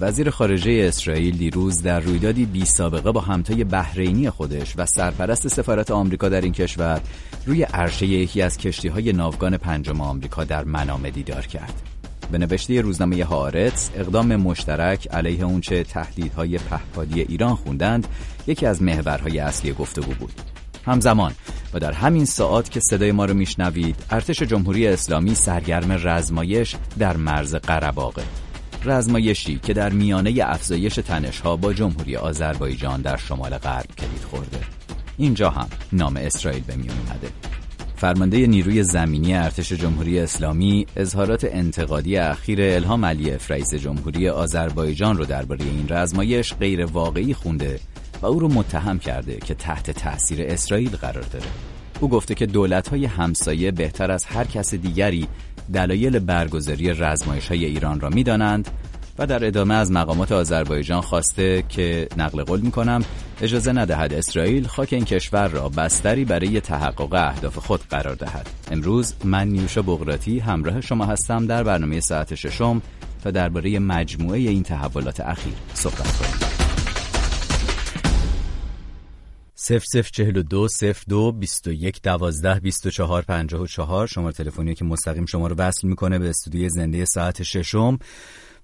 وزیر خارجه اسرائیل دیروز در رویدادی بی سابقه با همتای بحرینی خودش و سرپرست سفارت آمریکا در این کشور روی عرشه یکی از کشتی های ناوگان پنجم آمریکا در منامه دیدار کرد. به نوشته روزنامه هارتس اقدام مشترک علیه اونچه تهدیدهای پهپادی ایران خوندند یکی از محورهای اصلی گفتگو بود. همزمان و در همین ساعت که صدای ما رو میشنوید ارتش جمهوری اسلامی سرگرم رزمایش در مرز قرباقه رزمایشی که در میانه افزایش تنشها با جمهوری آذربایجان در شمال غرب کلید خورده. اینجا هم نام اسرائیل به میون اومده. فرمانده نیروی زمینی ارتش جمهوری اسلامی اظهارات انتقادی اخیر الهام علیف رئیس جمهوری آذربایجان رو درباره این رزمایش غیر واقعی خونده و او رو متهم کرده که تحت تاثیر اسرائیل قرار داره. او گفته که دولت‌های همسایه بهتر از هر کس دیگری دلایل برگزاری رزمایش های ایران را می‌دانند و در ادامه از مقامات آذربایجان خواسته که نقل قول می کنم اجازه ندهد اسرائیل خاک این کشور را بستری برای تحقق اهداف خود قرار دهد. امروز من نیوشا بغراتی همراه شما هستم در برنامه ساعت ششم تا درباره مجموعه این تحولات اخیر صحبت کنیم. 0042 02 21 12 24 54 شماره تلفنی که مستقیم شما رو وصل می‌کنه به استودیوی زنده ساعت ششم.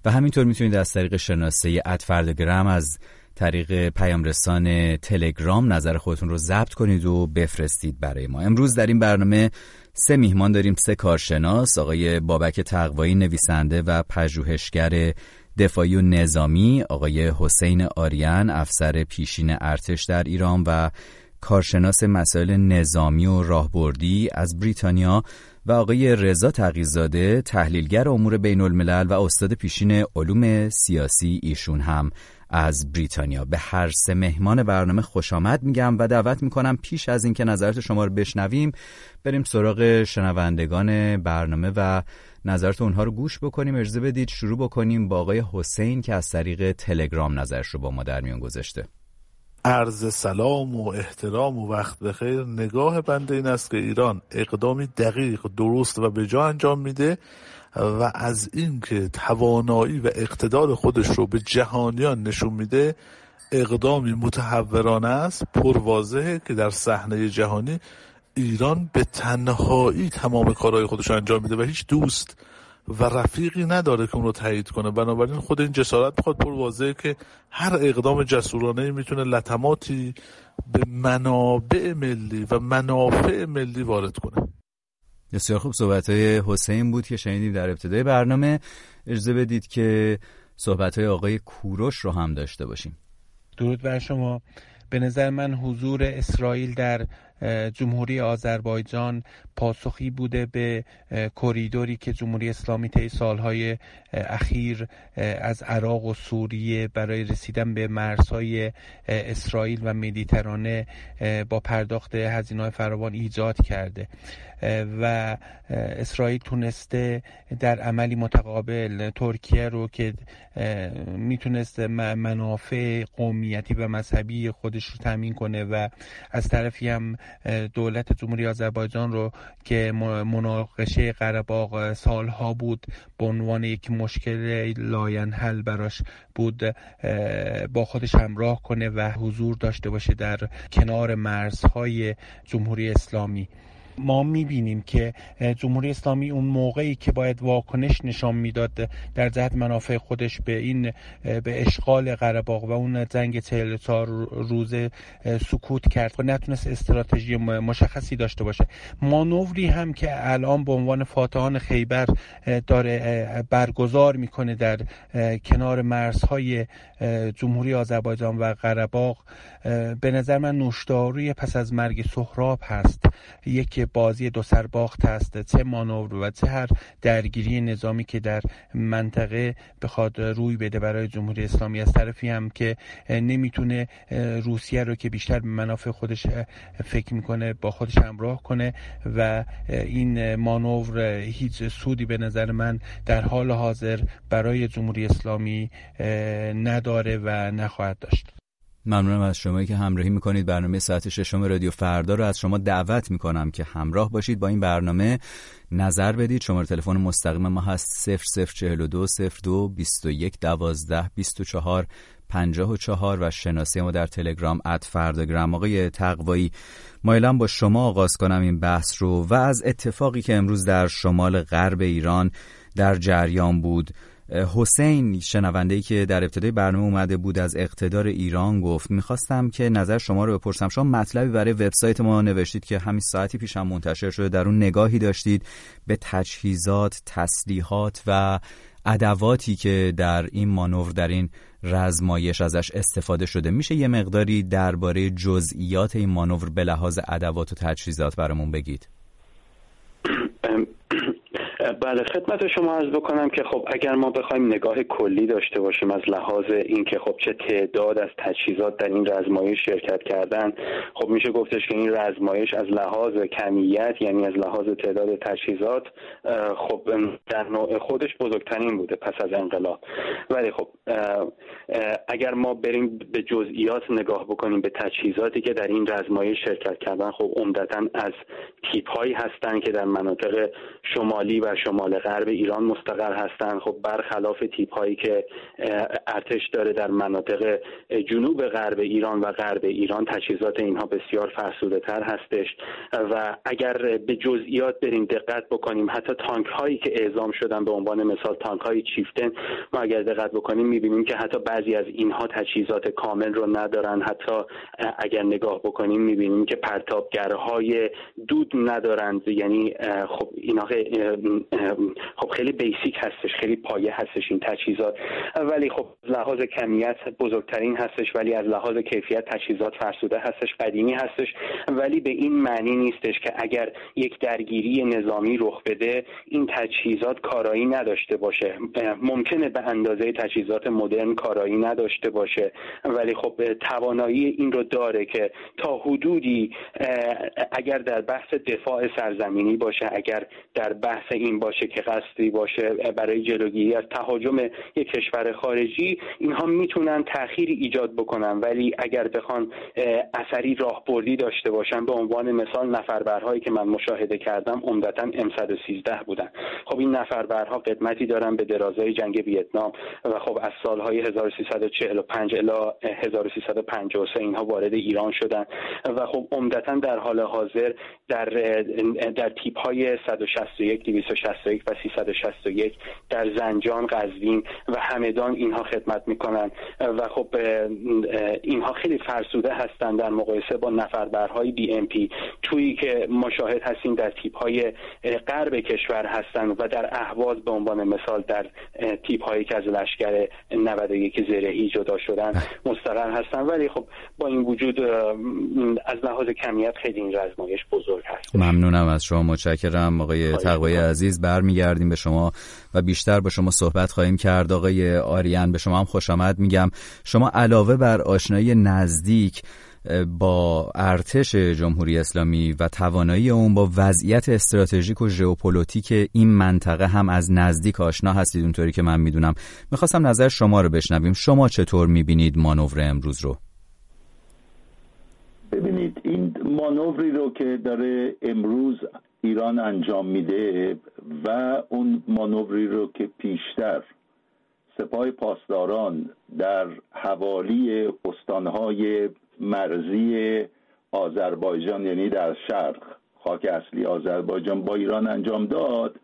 و همینطور می‌تونید از طریق شناسه ادفردگرم از طریق پیامرسان تلگرام نظر خودتون رو ضبط کنید و بفرستید برای ما. امروز در این برنامه سه میهمان داریم سه کارشناس آقای بابک تقوایی نویسنده و پژوهشگر دفاعی و نظامی آقای حسین آریان افسر پیشین ارتش در ایران و کارشناس مسائل نظامی و راهبردی از بریتانیا و آقای رضا تقیزاده تحلیلگر امور بین الملل و استاد پیشین علوم سیاسی ایشون هم از بریتانیا. به هر سه مهمان برنامه خوش آمد میگم و دعوت می‌کنم پیش از اینکه نظرات شما رو بشنویم بریم سراغ شنوندگان برنامه و نظرت اونها رو گوش بکنیم. اجازه بدید شروع بکنیم با آقای حسین که از طریق تلگرام نظرش رو با ما در میون گذاشته. عرض سلام و احترام و وقت بخیر. نگاه بنده این است که ایران اقدامی دقیق درست و به جا انجام میده و از اینکه توانایی و اقتدار خودش رو به جهانیان نشون میده اقدامی متحورانه است پرواضحه که در صحنه جهانی ایران به تنهایی تمام کارهای خودش انجام میده و هیچ دوست و رفیقی نداره که اون رو تایید کنه. بنابراین خود این جسارت می‌خواد پر واضحه که هر اقدام جسورانه می‌تونه لطماتی به منابع ملی و منافع ملی وارد کنه. بسیار خوب. صحبت های حسین بود که شنیدیم در ابتدای برنامه. اجازه بدید که صحبت های آقای کوروش رو هم داشته باشیم. درود بر شما. به نظر من حضور اسرائیل در جمهوری آذربایجان پاسخی بوده به کریدوری که جمهوری اسلامی طی سالهای اخیر از عراق و سوریه برای رسیدن به مرزهای اسرائیل و مدیترانه با پرداخت هزینه‌های فراوان ایجاد کرده. و اسرائیل تونسته در عملی متقابل ترکیه رو که می‌تونست منافع قومیتی و مذهبی خودش رو تامین کنه و از طرفی هم دولت جمهوری آذربایجان رو که مناقشه قرباق سالها بود به عنوان یک مشکل لاینحل براش بود با خودش همراه کنه و حضور داشته باشه در کنار مرزهای جمهوری اسلامی. ما می‌بینیم که جمهوری اسلامی اون موقعی که باید واکنش نشان می‌داد در جهت منافع خودش به این به اشغال قرباق و اون جنگ 44 روزه سکوت کرد و نتونست استراتژی مشخصی داشته باشه. مانوری هم که الان به عنوان فاتحان خیبر داره برگزار می‌کنه در کنار مرزهای جمهوری آذربایجان و قرباق به نظر من نوشداروی پس از مرگ سهراب هست. یک بازی دو سرباخت هست. چه مانور و چه هر درگیری نظامی که در منطقه بخواد روی بده برای جمهوری اسلامی. از طرفی هم که نمی‌تونه روسیه رو که بیشتر به منافع خودش فکر می‌کنه با خودش همراه کنه و این مانور هیچ سودی به نظر من در حال حاضر برای جمهوری اسلامی نداره و نخواهد داشت. ممنونم از شما که همراهی می‌کنید. برنامه ساعت ششم رادیو فردا رو از شما دعوت می‌کنم که همراه باشید با این برنامه. نظر بدید. شماره تلفن مستقیم ما هست 0042 02 21 12 24 54 و شناسی ما در تلگرام ات فرداگرام آقای تقوایی مایلم با شما آغاز کنم این بحث رو. و از اتفاقی که امروز در شمال غرب ایران در جریان بود حسین شنونده ای که در ابتدای برنامه اومده بود از اقتدار ایران گفت می‌خواستم که نظر شما رو بپرسم. شما مطلبی برای وبسایت ما نوشتید که همین ساعتی پیش هم منتشر شده. در اون نگاهی داشتید به تجهیزات تسلیحات و ادواتی که در این مانور در این رزمایش ازش استفاده شده. میشه یه مقداری درباره جزئیات این مانور به لحاظ ادوات و تجهیزات برامون بگید؟ بله خدمت شما عرض بکنم که خب اگر ما بخوایم نگاه کلی داشته باشیم از لحاظ اینکه خب چه تعداد از تجهیزات در این رزمایش شرکت کردن خب میشه گفتش که این رزمایش از لحاظ کمیت یعنی از لحاظ تعداد تجهیزات خب در نوع خودش بزرگترین بوده پس از انقلاب. ولی خب اگر ما بریم به جزئیات نگاه بکنیم به تجهیزاتی که در این رزمایش شرکت کردن خب عمدتا از تیپ هایی هستند که در مناطق شمالی و شمال غرب ایران مستقر هستند خب برخلاف تیپ هایی که ارتش داره در مناطق جنوب غرب ایران و غرب ایران تجهیزات اینها بسیار فرسوده تر هستش. و اگر به جزئیات بریم دقت بکنیم حتی تانک هایی که اعزام شدن به عنوان مثال تانک های چیفتن ما اگر دقت بکنیم می‌بینیم که حتی بعضی از اینها تجهیزات کامل رو ندارن. حتی اگر نگاه بکنیم می‌بینیم که پرتابگرهای دود ندارند یعنی خب اینها خب خیلی بیسیک هستش خیلی پایه هستش این تجهیزات. ولی خب لحاظ کمیت بزرگترین هستش ولی از لحاظ کیفیت تجهیزات فرسوده هستش قدیمی هستش. ولی به این معنی نیستش که اگر یک درگیری نظامی رخ بده این تجهیزات کارایی نداشته باشه. ممکنه به اندازه تجهیزات مدرن کارایی نداشته باشه. ولی خب توانایی این رو داره که تا حدودی اگر در بحث دفاع سرزمینی باشه اگر در بحث این باشه که قصدی باشه برای جلوگیری از تهاجم یک کشور خارجی اینها می‌تونن تأخیری ایجاد بکنن. ولی اگر بخوان اثری راهبردی داشته باشن به عنوان مثال نفربرهایی که من مشاهده کردم عمدتا M113 بودن. خب این نفربرها قدمتی دارن به درازای جنگ ویتنام و خب از سالهای 1345 الی 1353 اینها وارد ایران شدن و خب عمدتا در حال حاضر در در تیپ های 161 261 و 361 در زنجان قزوین و همدان اینها خدمت می‌کنن. و خب اینها خیلی فرسوده هستند در مقایسه با نفربرهای بی ام پی. تویی که مشاهد هستیم در تیپ های غرب کشور هستند و در اهواز به عنوان مثال در تیپ هایی که از لشکر 91 زرهی جدا شدن مستقر هستن. ولی خب با این وجود از لحاظ کمیت خیلی این رزمایش بزرگ هست. ممنونم از شما. متشکرم آقای تقوی عزیز. برمیگردیم به شما و بیشتر با شما صحبت خواهیم کرد. آقای آریان به شما هم خوش آمد. میگم شما علاوه بر آشنایی نزدیک با ارتش جمهوری اسلامی و توانایی اون با وضعیت استراتژیک و ژئوپلیتیک این منطقه هم از نزدیک آشنا هستید. اونطوری که من می‌دونم. می‌خواستم نظر شما رو بشنویم. شما چطور می‌بینید مانور امروز رو؟ ببینید این مانوری رو که داره امروز ایران انجام میده و اون مانوری رو که پیشتر سپاه پاسداران در حوالی استانهای مرزی آذربایجان یعنی در شرق خاک اصلی آذربایجان با ایران انجام داد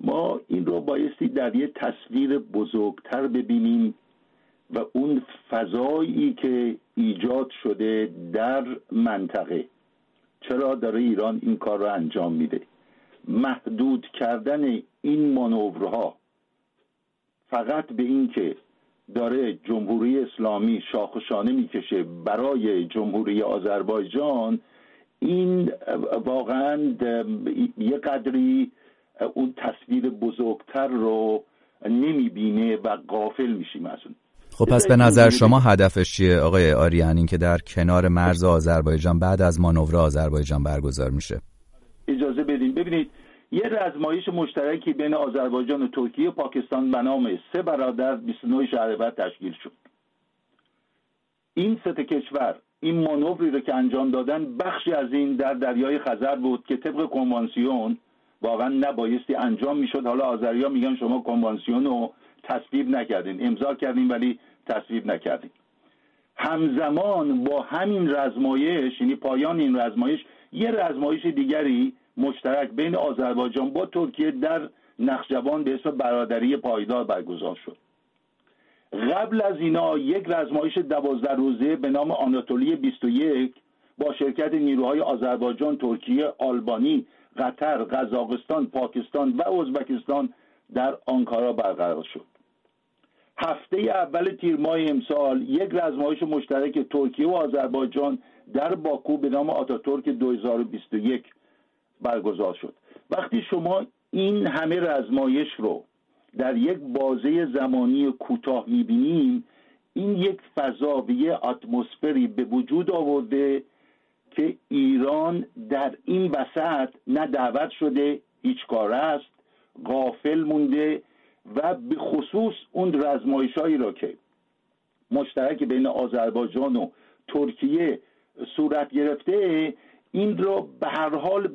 ما این رو بایستی در یه تصویر بزرگتر ببینیم و اون فضایی که ایجاد شده در منطقه. چرا داره ایران این کار رو انجام میده؟ محدود کردن این مانورها فقط به این که داره جمهوری اسلامی شاخشانه می‌کشه برای جمهوری آذربایجان این واقعا یه قدری اون تصویر بزرگتر رو نمی‌بینه و قافل میشیم از اون خب پس به نظر شما هدفش چیه؟ آقای آریان این که در کنار مرز آذربایجان بعد از مانور آذربایجان برگزار میشه. اجازه بدین. ببینید یه رزمایش مشترکی بین آذربایجان و ترکیه و پاکستان به نام سه برادر 29 شهریور تشکیل شد. این سه کشور این مانوری رو که انجام دادن بخشی از این در دریای خزر بود که طبق کنوانسیون واقعا نبایستی انجام می‌شد. حالا آذریا میگن شما کنوانسیون رو تصویب نکردین. امضا کردین ولی تصویب نکردین همزمان با همین رزمایش یعنی پایان این رزمایش یه رزمایش دیگری مشترک بین آذربایجان با ترکیه در نقشجوان به اسم برادری پایدار برگزار شد قبل از اینا یک رزمایش دوازده روزه به نام آناتولی 21 با شرکت نیروهای آذربایجان، ترکیه، آلبانی، قطر، قزاقستان، پاکستان و ازبکستان در آنکارا برقرار شد. هفته اول تیر ماه امسال یک رزمایش مشترک ترکیه و آذربایجان در باکو به نام آتاتورک 2021 برگزار شد. وقتی شما این همه رزمایش رو در یک بازه زمانی کوتاه می‌بینیم این یک فضا اتمسفری به وجود آورده که ایران در این وسط نه دعوت شده هیچ کار است غافل مونده و به خصوص اون رزمایشهایی را که مشترک بین آذربایجان و ترکیه صورت گرفته این را به هر حال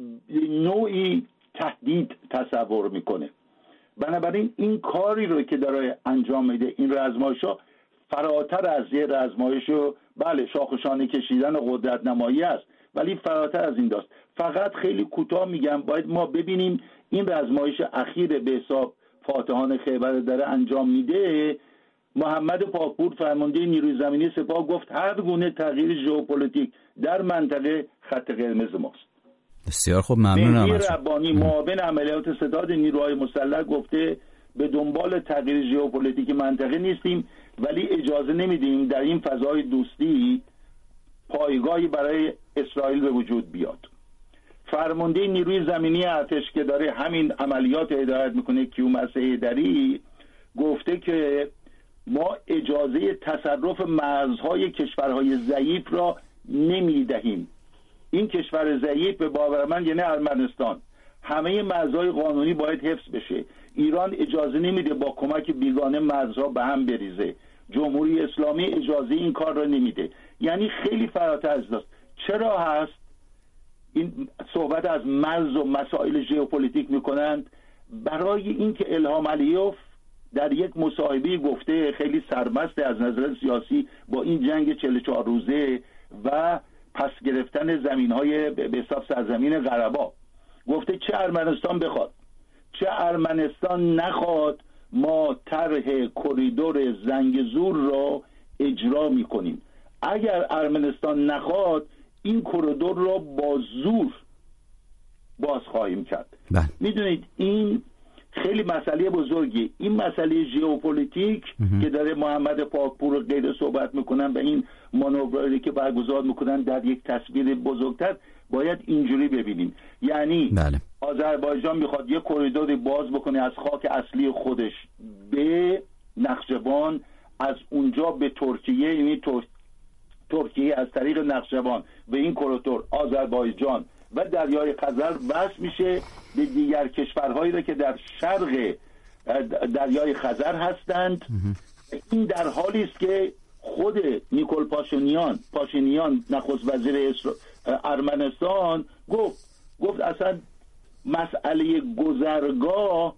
نوعی تهدید تصور می‌کنه. بنابراین این کاری رو که داره انجام میده این رزمایش ها فراتر از یه رزمایش و بله شاخشانه کشیدن قدرت نمایی است ولی فراتر از این داست. فقط خیلی کوتاه میگم باید ما ببینیم این رزمایش اخیر به حساب فاتحان خیبر داره انجام میده محمد پاکپور فرمانده نیروی زمینی سپاه گفت هر گونه تغییر ژئوپلیتیک در منطقه خط قرمز ماست. بسیار خوب ممنونم مهدی ربانی معاون عملیات ستاد نیروهای مسلح گفته به دنبال تغییر ژئوپلیتیک منطقه نیستیم ولی اجازه نمیدیم در این فضای دوستی پایگاهی برای اسرائیل به وجود بیاد. فرمانده نیروی زمینی ارتش که داره همین عملیات هدایت می‌کنه کیومرث حیدری گفته که ما اجازه تصرف مرزهای کشورهای ضعیف را نمی‌دهیم. این کشور ضعیف به باور من یعنی ارمنستان. همه مرزهای قانونی باید حفظ بشه. ایران اجازه نمیده با کمک بیگانه مرزها به هم بریزه. جمهوری اسلامی اجازه این کار را نمیده. یعنی خیلی فراتر از داست چرا هست؟ این صحبت از مرز و مسائل ژئوپلیتیک می‌کنند. برای اینکه الهام علیوف در یک مصاحبه گفته خیلی سرمست از نظر سیاسی با این جنگ 44 روزه و پس گرفتن زمین های به حساب سرزمین غربا. گفته چه ارمنستان بخواد. چه ارمنستان نخواد ما طرح کریدور زنگزور را اجرا می‌کنیم. اگر ارمنستان نخواد این کریدور را با زور باز خواهیم کرد بله. می‌دونید این خیلی مسئله بزرگی این مسئله ژئوپلیتیک که داره محمد پاکپور و غیره صحبت می‌کنن و این مانورایی که برگزار می‌کنن در یک تصویر بزرگتر باید اینجوری ببینیم یعنی بله. آذربایجان می‌خواد یه کریدوری باز بکنه از خاک اصلی خودش به نخجوان از اونجا به ترکیه یعنی ترکیه از طریق نخجوان به این کریدور آذربایجان و دریای خزر وصل میشه به دیگر کشورهایی را که در شرق دریای خزر هستند. این در حالی است که خود نیکول پاشینیان پاشینیان نخست وزیر ارمنستان گفت گفت اصلا مسئله گذرگاه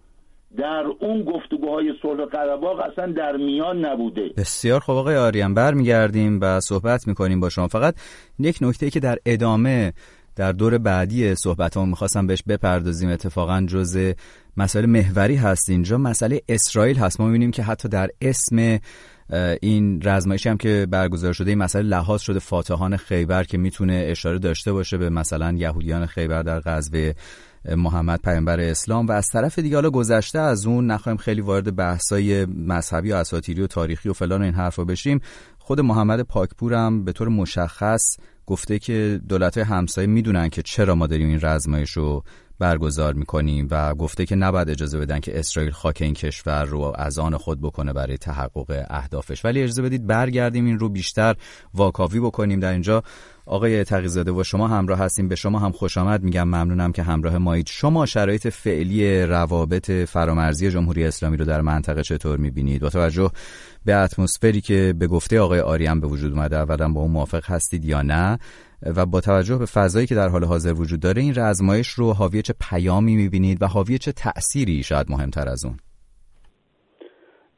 در اون گفتگوهای صلح قرهباغ اصلا در میان نبوده. بسیار خوب آقای آریان برمیگردیم و صحبت می‌کنیم با شما. فقط یک نکته که در ادامه در دور بعدی صحبت هم می‌خواستم بهش بپردازیم. اتفاقا جز مسئله محوری هست اینجا. مسئله اسرائیل هست. ما می‌بینیم که حتی در اسم این رزمایشی هم که برگزار شده این مسئله لحاظ شده فاتحان خیبر که می‌تونه اشاره داشته باشه به مثلا یهودیان خیبر در غزوه محمد پیامبر اسلام و از طرف دیگه حالا گذشته از اون نخواهیم خیلی وارد بحثای مذهبی و اساطیری و تاریخی و فلان این حرفا بشیم. خود محمد پاکپور هم به طور مشخص گفته که دولت همسایه می‌دونن که چرا ما داریم این رزمایش رو برگزار می‌کنیم و گفته که نباید اجازه بدن که اسرائیل خاک این کشور رو از آن خود بکنه برای تحقق اهدافش. ولی اجازه بدید برگردیم این رو بیشتر واکاوی بکنیم. در اینجا آقای تقیزاده و شما همراه هستیم. به شما هم خوش آمد. میگم ممنونم که همراه مایید. شما شرایط فعلی روابط فرامرزی جمهوری اسلامی رو در منطقه چطور می‌بینید؟ با توجه به اتمسفری که به گفته آقای آریان به وجود اومده اولا با اون موافق هستید یا نه؟ و با توجه به فضایی که در حال حاضر وجود داره این رزمایش رو حاوی چه پیامی می‌بینید و حاوی چه تأثیری شاید مهمتر از اون؟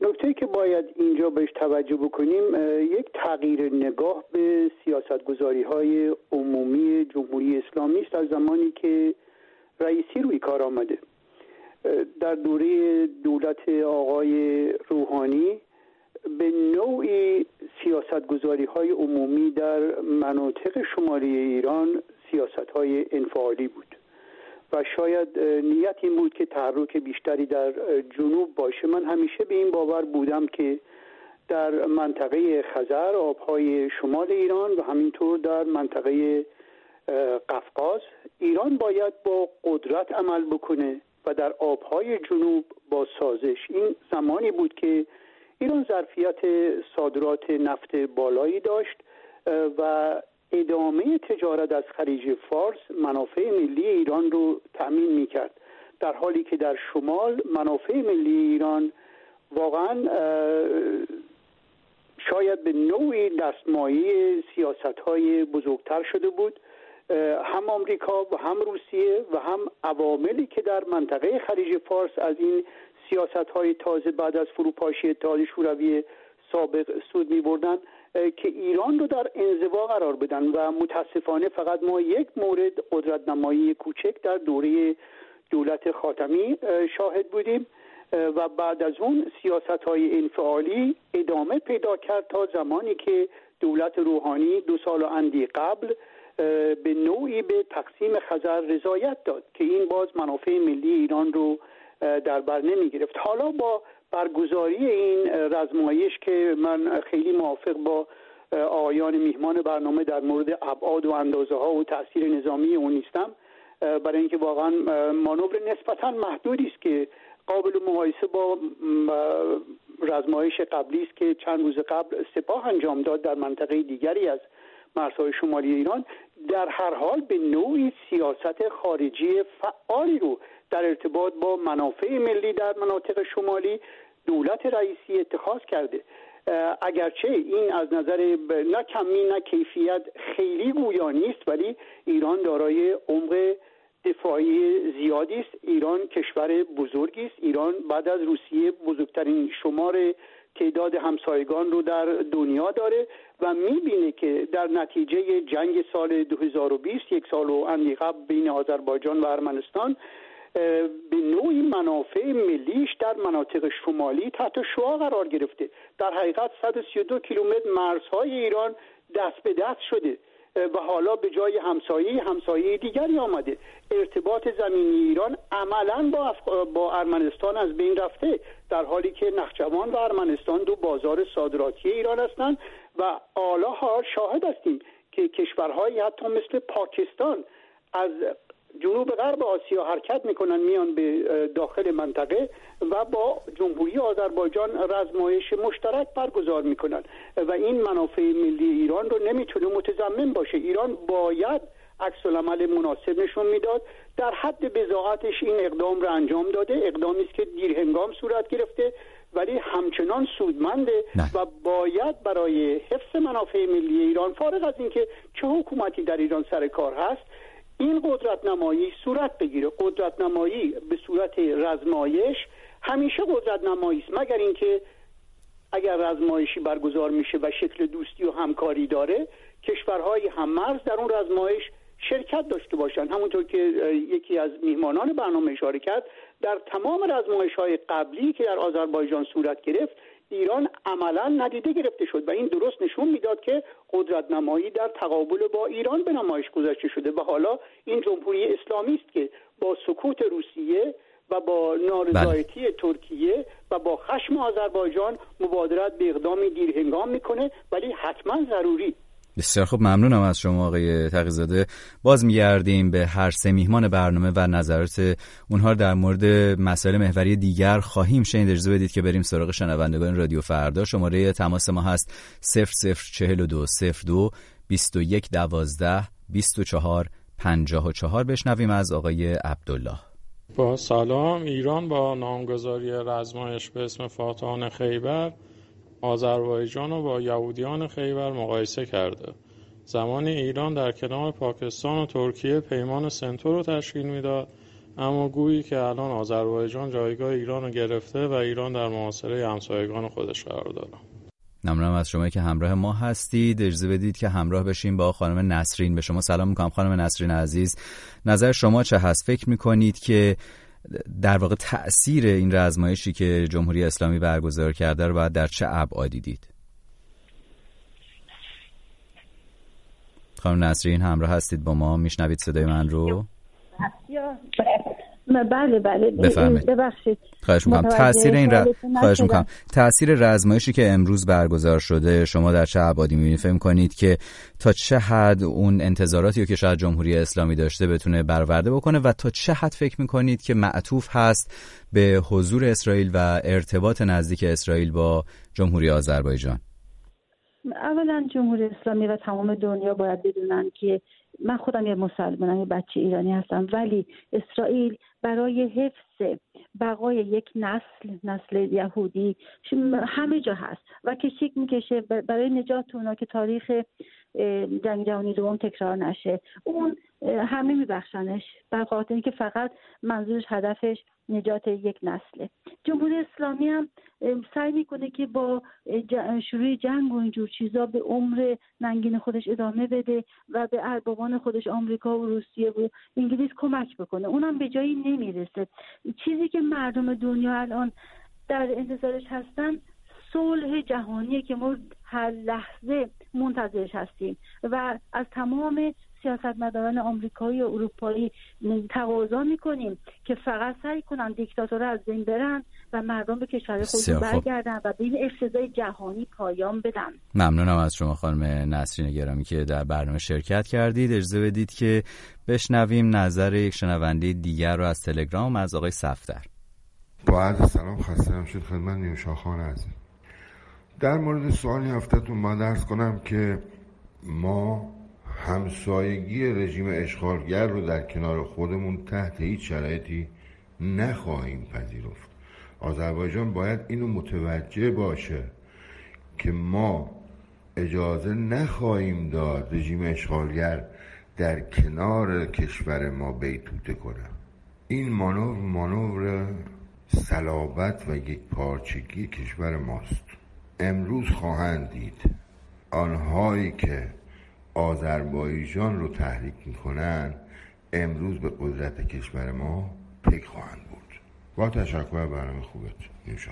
نکته که باید اینجا بهش توجه بکنیم یک تغییر نگاه به سیاستگذاری های عمومی جمهوری اسلامی است از زمانی که رئیسی روی کار آمده. در دوره دولت آقای روحانی به نوعی سیاستگذاری های عمومی در مناطق شمالی ایران سیاست های انفعالی بود. و شاید نیت این بود که تحرک بیشتری در جنوب باشه. من همیشه به این باور بودم که در منطقه خزر آبهای شمال ایران و همینطور در منطقه قفقاز ایران باید با قدرت عمل بکنه و در آبهای جنوب با سازش. این زمانی بود که ایران ظرفیت صادرات نفت بالایی داشت و ادامه تجارت از خلیج فارس منافع ملی ایران رو تأمین می کرد در حالی که در شمال منافع ملی ایران واقعا شاید به نوعی دستمایی سیاست های بزرگتر شده بود. هم آمریکا و هم روسیه و هم عواملی که در منطقه خلیج فارس از این سیاست های تازه بعد از فروپاشی اتحاد شوروی سابق سود می بردن که ایران رو در انزوا قرار بدن و متاسفانه فقط ما یک مورد قدرت نمایی کوچک در دوره دولت خاتمی شاهد بودیم و بعد از اون سیاست های انفعالی ادامه پیدا کرد تا زمانی که دولت روحانی دو سال و اندی قبل به نوعی به تقسیم خزر رضایت داد که این باز منافع ملی ایران رو در بر نمی گرفت. حالا با برگزاری این رزمایش که من خیلی موافق با آقایان میهمان برنامه در مورد ابعاد و اندازه ها و تاثیر نظامی اون نیستم برای اینکه واقعا مانور نسبتا محدودی است که قابل مقایسه با رزمایش قبلی است که چند روز قبل سپاه انجام داد در منطقه دیگری از مرزهای شمالی ایران در هر حال به نوعی سیاست خارجی فعالی رو در ارتباط با منافع ملی در مناطق شمالی دولت رئیسی اتخاذ کرده. اگرچه این از نظر نه کمی نه کیفیت خیلی گویا نیست ولی ایران دارای عمق دفاعی زیادی است. ایران کشور بزرگی است. ایران بعد از روسیه بزرگترین شمار تعداد همسایگان رو در دنیا داره و می‌بینه که در نتیجه جنگ سال 2020 یک سال و اندی بین آذربایجان و ارمنستان به نوعی منافع ملیش در مناطق شمالی تحت شعا قرار گرفته. در حقیقت 132 کیلومتر مرزهای ایران دست به دست شده و حالا به جای همسایه همسایه دیگری آمده. ارتباط زمینی ایران عملا با, با ارمنستان از بین رفته در حالی که نخجوان و ارمنستان دو بازار صادراتی ایران هستند و حالا ها شاهد هستیم که کشورهایی حتی مثل پاکستان از جنوب غرب آسیا حرکت می‌کنن میان به داخل منطقه و با جمهوری آذربایجان رزمایش مشترک برگزار می‌کنن. و این منافع ملی ایران رو نمی‌تونه متضمن باشه. ایران باید عکس العمل مناسب نشون می‌داد. در حد بزاعتش این اقدام رو انجام داده. اقدامی است که دیر هنگام صورت گرفته ولی همچنان سودمنده و باید برای حفظ منافع ملی ایران فارغ از اینکه چه حکومتی در ایران سر کار هست این قدرت نمایی صورت بگیره. قدرت نمایی به صورت رزمایش همیشه قدرت نمایی است. مگر اینکه اگر رزمایشی برگزار میشه و شکل دوستی و همکاری داره کشورهای هممرز در اون رزمایش شرکت داشته باشند همونطور که یکی از میهمانان برنامه اشاره کرد در تمام رزمایش های قبلی که در آذربایجان صورت گرفت ایران عملا ندیده گرفته شد و این درست نشون می‌داد که قدرت نمایی در تقابل با ایران به نمایش گذاشته شده و حالا این جمهوری اسلامی است که با سکوت روسیه و با نارضایتی بله. ترکیه و با خشم آذربایجان مبادرت به اقدامی دیرهنگام می‌کنه ولی حتما ضروری بسیار خوب ممنونم از شما آقای تقیزاده. باز میگردیم به هر سه میهمان برنامه و نظرات اونها در مورد مسائل محوری دیگر خواهیم شنید. اجازه بدید که بریم سراغ شنوندگان رادیو فردا. شماره تماس ما هست 0042 02 21 12 24 54 بشنویم از آقای عبدالله. با سلام ایران با نامگذاری رزمایش به اسم فاتحان خیبر. آذربایجان و با یهودیان خیبر مقایسه کرده. زمان ایران در کنار پاکستان و ترکیه پیمان سنتور رو تشکیل می‌داد اما گویی که الان آذربایجان جایگاه ایران رو گرفته و ایران در معاصره همسایگان خودش قرار داره. ممنونم از شما که همراه ما هستید. اجازه بدید که همراه بشیم با خانم نسرین. به شما سلام می‌کنم. خانم نسرین عزیز نظر شما چه هست؟ فکر می‌کنید که در واقع تاثیر این رزمایشی که جمهوری اسلامی برگزار کرده رو باید در چه ابعادی دید؟ خانم نسرین همراه هستید با ما. میشنوید صدای من رو؟ بله بله. ببخشید. خواهش می‌کنم. تاثیر این ر... خواهش می‌کنم. تاثیر رزمایشی که امروز برگزار شده شما در چه ابعادی می‌بینید فکر کنید که تا چه حد اون انتظاراتی که شاید جمهوری اسلامی داشته بتونه برآورده بکنه و تا چه حد فکر می‌کنید که معطوف هست به حضور اسرائیل و ارتباط نزدیک اسرائیل با جمهوری آذربایجان؟ اولا جمهوری اسلامی و تمام دنیا باید بدونن که من خودم یه مسلمانم یه بچه ایرانی هستم ولی اسرائیل برای حفظ بقای یک نسل نسل یهودی. همه جا هست. و کشیک می‌کشه. برای نجات اونا که تاریخ جنگ جهانی دوم تکرار نشه. اون همه میبخشنش. بر خاطر اینکه فقط منظورش هدفش نجات یک نسله. جمهوری اسلامی هم سعی می‌کنه که با شروع جنگ و اینجور چیزا به عمر ننگین خودش ادامه بده و به اربابان خودش آمریکا و روسیه و انگلیس کمک بکنه. اونم به جایی نمی‌رسه. چیزی که مردم دنیا الان در انتظارش هستن صلح جهانی که ما هر لحظه منتظرش هستیم و از تمام سیاستمداران آمریکایی و اروپایی تقاضا می‌کنیم که فقط سعی کنن دیکتاتور از بین برن و مردم به کشور خودشون برگردن و به این افتضاح جهانی پایان بدن. ممنونم از شما خانم نسرین گرامی که در برنامه شرکت کردید. اجازه بدید که بشنویم نظر یک شنونده دیگر رو از تلگرام از آقای سفتر با عرض سلام خسته نمشید خدمت نیوشا خان عزیز. در مورد سوالی هفتهتون ما درس کنم که ما همسایگی رژیم اشغالگر رو در کنار خودمون تحت هیچ شرایطی نخواهیم پذیرفت. آذربایجان باید اینو متوجه باشه که ما اجازه نخواهیم داد رژیم اشغالگر در کنار کشور ما بیتوته کنه. این مانور مانور صلابت و یک پارچگی کشور ماست. امروز خواهند دید آنهایی که آذربایجان رو تحریک می‌کنن امروز به قدرت کشور ما پک خواهند بود با تشکر برنامه خوبت نیوشا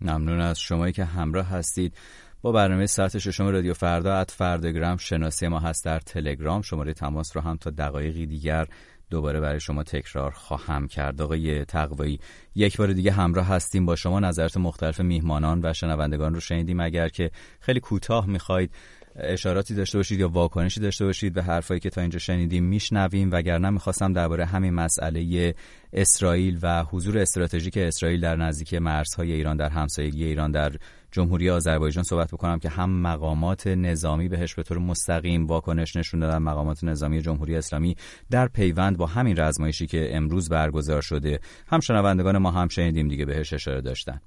ممنون از شمایی که همراه هستید. با برنامه ساعت ششم رادیو فردا ات فردگرام شناسی ما هست در تلگرام. شماره تماس رو هم تا دقایقی دیگر دوباره برای شما تکرار خواهم کرد. آقای تقوایی یک بار دیگه همراه هستیم با شما. نظرات مختلف میهمانان و شنوندگان رو شنیدیم. اگر که خیلی کوتاه می‌خواید اشاراتی داشته باشید یا واکنشی داشته باشید به حرفایی که تا اینجا شنیدیم میشنویم. وگرنه می‌خواستم درباره همین مسئله اسرائیل و حضور استراتژیک اسرائیل در نزدیکی مرزهای ایران در همسایگی ایران در جمهوری آذربایجان صحبت بکنم که هم مقامات نظامی بهش به طور مستقیم واکنش نشون دادن مقامات نظامی جمهوری اسلامی در پیوند با همین رزمایشی که امروز برگزار شده. هم شنوندگان ما هم شنیدیم دیگه بهش اشاره داشتن.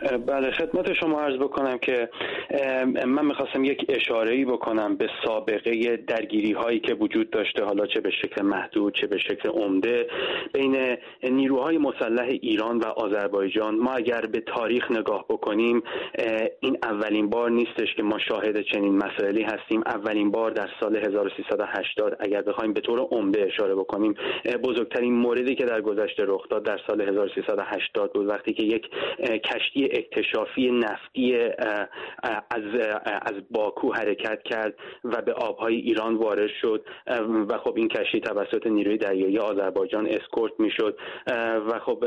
بله خدمت شما عرض بکنم که من می‌خواستم یک اشاره ای بکنم به سابقه درگیری هایی که وجود داشته حالا چه به شکل محدود چه به شکل عمده. بین نیروهای مسلح ایران و آذربایجان ما اگر به تاریخ نگاه بکنیم این اولین بار نیستش که ما شاهد چنین مسائلی هستیم. اولین بار در سال 1380 اگر بخوایم به طور عمده اشاره بکنیم بزرگترین موردی که در گذشته رخ داد در سال 1380 بود. وقتی که یک کشتی اکتشافی نفتی از از باکو حرکت کرد و به آبهای ایران وارد شد و خب این کشتی توسط نیروی دریایی آذربایجان اسکورت می‌شد و خب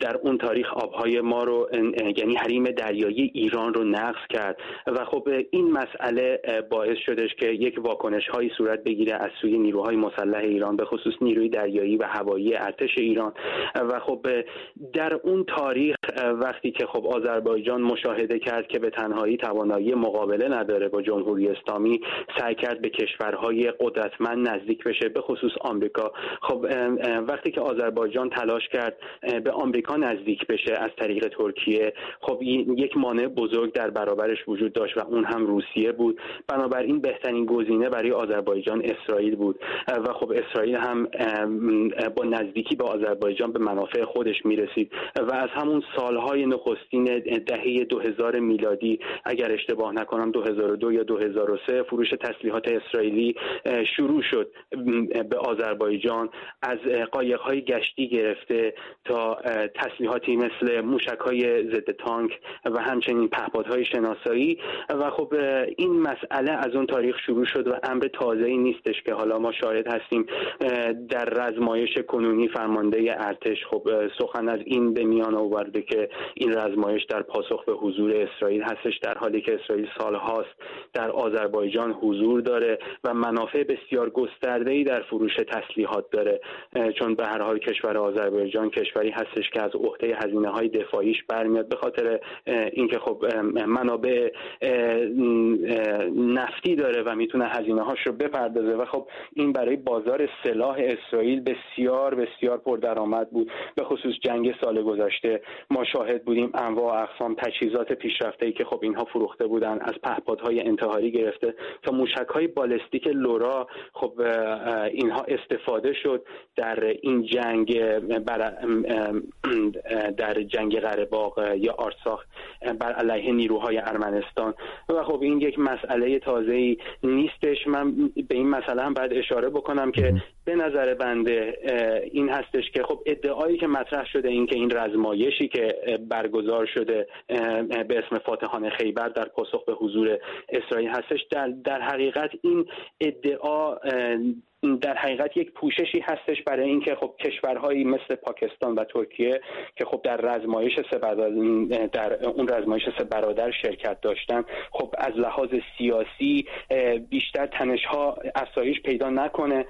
در اون تاریخ آبهای ما رو یعنی حریم دریایی ایران رو نقض کرد و خب این مسئله باعث شدش که یک واکنش هایی صورت بگیره از سوی نیروهای مسلح ایران به خصوص نیروی دریایی و هوایی ارتش ایران. و خب در اون تاریخ وقتی که خب آذربایجان مشاهده کرد که به تنهایی توانایی مقابله نداره با جمهوری اسلامی سعی کرد به کشورهای قدرتمند نزدیک بشه به خصوص آمریکا. خب وقتی که آذربایجان تلاش کرد به آمریکا نزدیک بشه از طریق ترکیه خب یک مانع بزرگ در برابرش وجود داشت و اون هم روسیه بود. بنابراین بهترین گزینه برای آذربایجان اسرائیل بود. و خب اسرائیل هم با نزدیکی به آذربایجان به منافع خودش می‌رسید. و از همون سالهای نخستین دهه 2000 میلادی. اگر اشتباه نکنم 2002 یا 2003 فروش تسلیحات اسرائیلی شروع شد به آذربایجان. از قایق‌های گشتی گرفته تا تسلیحاتی مثل موشک‌های ضد تانک و همچنین پهپادهای شناسایی. و خب این مسئله از اون تاریخ شروع شد و امر تازه‌ای نیستش که حالا ما شاهد هستیم. در رزمایش کنونی فرمانده ارتش خب سخن از این به میان آورده که این رزمایش در پاسخ به حضور اسرائیل هستش در حالی که اسرائیل سالهاست در آذربایجان حضور داره و منافع بسیار گسترده‌ای در فروش تسلیحات داره. چون به هر حال کشور آذربایجان کشوری هستش که از عهده هزینه های دفاعیش برمیاد. به خاطر اینکه خب منابع نفتی داره و می‌تونه هزینه هاش رو بپردازه و خب این برای بازار سلاح اسرائیل بسیار بسیار پردرآمد بود. به خصوص جنگ سال گذشته ما شاهد بودیم انواع و اقسام تجهیزات پیشرفته ای که خب اینها فروخته بودن از پهپادهای انتحاری گرفته تا موشک های بالستیک لورا. خب اینها استفاده شد در این جنگ در جنگ قره یا آرساخ بر علیه نیروهای ارمنستان. و خب این یک مسئله تازه ای نیستش. من به این مسئله هم باید اشاره بکنم که به نظر بنده این هستش که خب ادعایی که مطرح شده این که این رزمایشی که برگزار شده به اسم فاتحان خیبر در پاسخ به حضور اسرائیل هستش. در, در حقیقت این ادعا در حقیقت یک پوششی هستش برای اینکه خب کشورهایی مثل پاکستان و ترکیه که خب در رزمایش سه در اون رزمایش سه برادر شرکت داشتن خب از لحاظ سیاسی بیشتر تنش ها افزایش پیدا نکنه.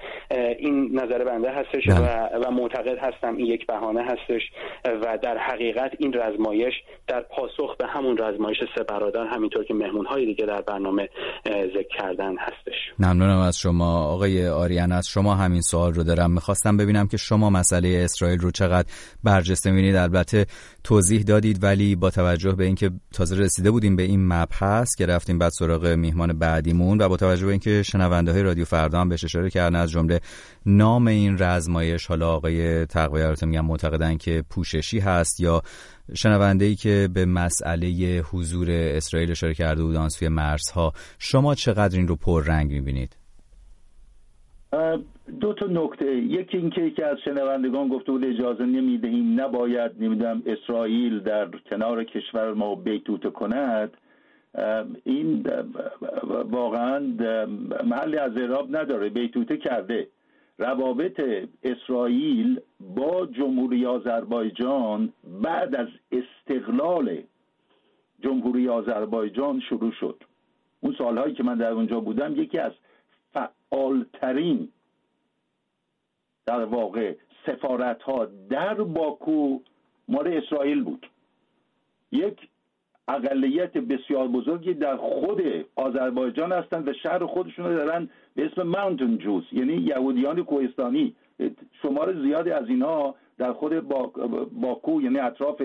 این نظر بنده هستش و, بله. و معتقد هستم این یک بهانه هستش. و در حقیقت این رزمایش در پاسخ به همون رزمایش سه برادر همینطور که مهمون های دیگه در برنامه ذکر کردن هستش. ممنونم از شما آقای آری یعنی از شما همین سوال رو دارم. می‌خواستم ببینم که شما مسئله اسرائیل رو چقدر برجسته می‌بینید. البته توضیح دادید ولی با توجه به اینکه تازه رسیده بودیم به این مبحث که رفتیم بعد سراغ میهمان بعدیمون و با توجه به اینکه شنونده های رادیو فردا هم بهش اشاره کردن از جمله نام این رزمایش حالا آقای تقوی البته میگن معتقدن که پوششی هست یا شنونده ای که به مسئله حضور اسرائیل اشاره کرده بودن سوی مرزها. شما چقدر این رو پررنگ می‌بینید؟ دو تا نکته. یکی اینکه یکی از شنوندگان گفته بود اجازه نمی‌دهیم نباید نمی‌دونم اسرائیل در کنار کشور ما بیتوته کند. این واقعا محلی از اعراب نداره بیتوته کرده. روابط اسرائیل با جمهوری آذربایجان بعد از استقلال جمهوری آذربایجان شروع شد. اون سالهایی که من در اونجا بودم یکی از فعالترین در واقع سفارت ها در باکو مال اسرائیل بود. یک اقلیت بسیار بزرگی در خود آذربایجان هستند و شهر خودشون رو دارن به اسم ماونتن جوز یعنی یهودیان کوهستانی. شمار زیادی از اینها در خود باکو یعنی اطراف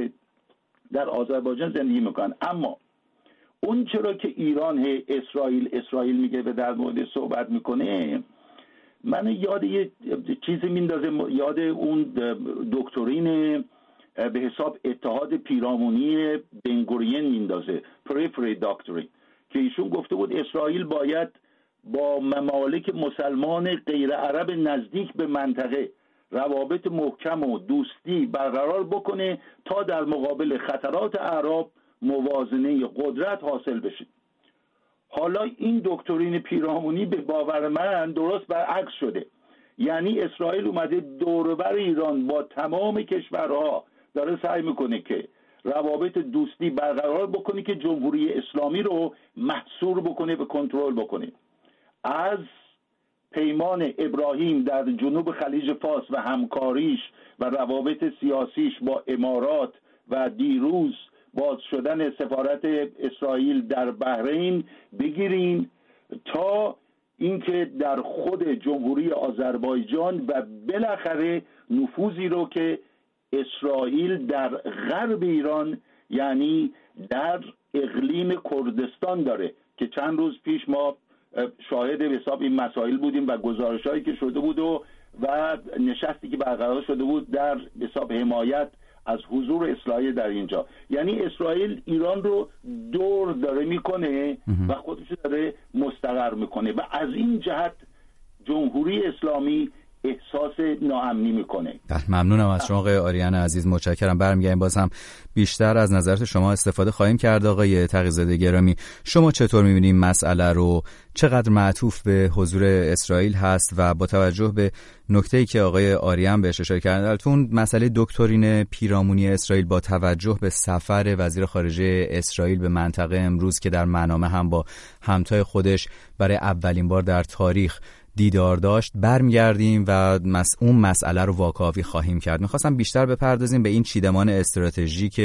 در آذربایجان زندگی می‌کنن. اما اون چرا که ایران اسرائیل اسرائیل میگه به در مورد صحبت می‌کنه من یاد یه چیزی میندازه یاد اون دکترین به حساب اتحاد پیرامونی بنگورین میندازه پریفری داکتری که ایشون گفته بود اسرائیل باید با ممالک مسلمان غیر عرب نزدیک به منطقه روابط محکم و دوستی برقرار بکنه تا در مقابل خطرات اعراب موازنه قدرت حاصل بشه. حالا این دکترین پیرامونی به باور من درست برعکس شده. یعنی اسرائیل اومده دوربر ایران با تمام کشورها داره سعی می‌کنه که روابط دوستی برقرار بکنه که جمهوری اسلامی رو محصور بکنه و کنترل بکنه. از پیمان ابراهیم در جنوب خلیج فاس و همکاریش و روابط سیاسیش با امارات و دیروز باز شدن سفارت اسرائیل در بحرین بگیریم تا اینکه در خود جمهوری آذربایجان و بالاخره نفوذی رو که اسرائیل در غرب ایران یعنی در اقلیم کردستان داره که چند روز پیش ما شاهد حساب این مسائل بودیم و گزارش هایی که شده بود و و نشستی که برقرار شده بود در حساب حمایت از حضور اسرائیل در اینجا. یعنی اسرائیل ایران رو دور داره می‌کنه و خودش داره مستقر می‌کنه. و از این جهت جمهوری اسلامی احساس ناامنی می‌کنه. ممنونم از شما آقای آریان عزیز متشکرم. برمیگردیم باز هم بیشتر از نظرت شما استفاده خواهیم کرد آقای تقیزاده گرامی. شما چطور می‌بینید مسئله رو؟ چقدر معطوف به حضور اسرائیل هست و با توجه به نکته ای که آقای آریان بهش اشاره کردن تو مسئله دکترین پیرامونی اسرائیل با توجه به سفر وزیر خارجه اسرائیل به منطقه امروز که در منامه هم با همتای خودش برای اولین بار در تاریخ دیدار داشت برمیگردیم و مس... اون مسئله رو واکاوی خواهیم کرد. می‌خواستم بیشتر بپردازیم به این چیدمان استراتژیک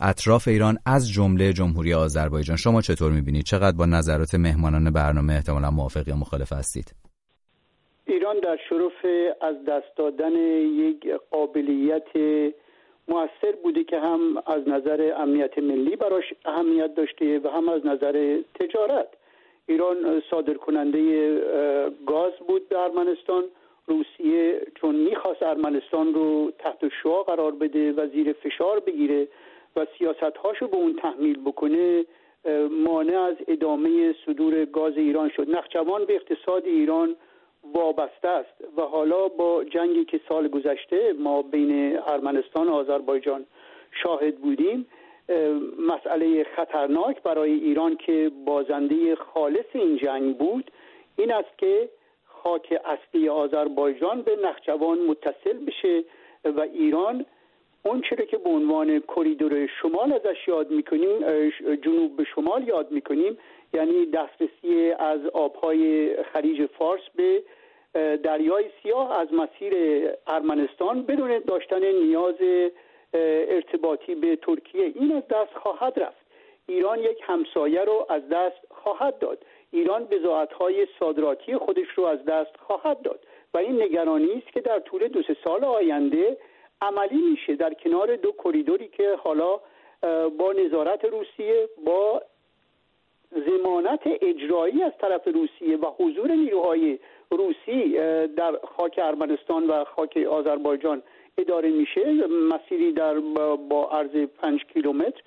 اطراف ایران از جمله جمهوری آذربایجان. شما چطور می‌بینید؟ چقدر با نظرات مهمانان برنامه احتمالا موافق یا مخالف هستید؟ ایران در شرف از دست دادن یک قابلیت موثر بوده که هم از نظر امنیت ملی براش اهمیت داشته و هم از نظر تجارت. ایران صادر کننده گاز بود به ارمنستان. روسیه چون می‌خواست ارمنستان رو تحت شعا قرار بده و زیر فشار بگیره و سیاست هاشو به اون تحمیل بکنه مانع از ادامه صدور گاز ایران شد. نخجوان به اقتصاد ایران وابسته است و حالا با جنگی که سال گذشته ما بین ارمنستان و آذربایجان شاهد بودیم. مسئله خطرناک برای ایران که بازنده خالص این جنگ بود این است که خاک اصلی آذربایجان به نخجوان متصل بشه و ایران اون چرا که به عنوان کریدور شمال ازش یاد می‌کنیم جنوب به شمال یاد می‌کنیم یعنی دسترسی از آبهای خلیج فارس به دریای سیاه از مسیر ارمنستان بدون داشتن نیاز ارتباطی به ترکیه. این از دست خواهد رفت. ایران یک همسایه رو از دست خواهد داد. ایران بزاعتهای صادراتی خودش رو از دست خواهد داد. و این نگرانی است که در طول دو سه سال آینده عملی میشه در کنار دو کریدوری که حالا با نظارت روسیه با زمانت اجرایی از طرف روسیه و حضور نیروهای روسی در خاک ارمنستان و خاک آذربایجان اداره میشه مسیری در با عرض پنج کیلومتر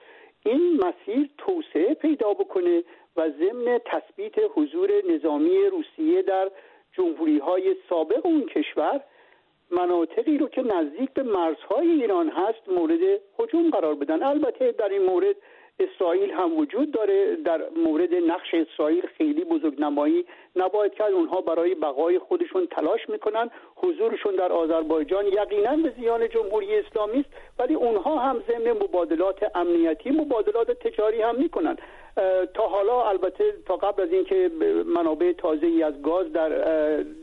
این مسیر توسعه پیدا بکنه و ضمن تثبیت حضور نظامی روسیه در جمهوری های سابق اون کشور مناطقی رو که نزدیک به مرزهای ایران هست مورد حجوم قرار بدن. البته در این مورد اسرائیل هم وجود داره. در مورد نقش اسرائیل خیلی بزرگ نمایی نباید کرد. اونها برای بقای خودشون تلاش می‌کنن. حضورشون در آذربایجان یقینا به زیان جمهوری اسلامی است ولی اونها هم ضمن مبادلات امنیتی مبادلات تجاری هم می‌کنن. تا حالا البته تا قبل از اینکه منابع تازه ای از گاز در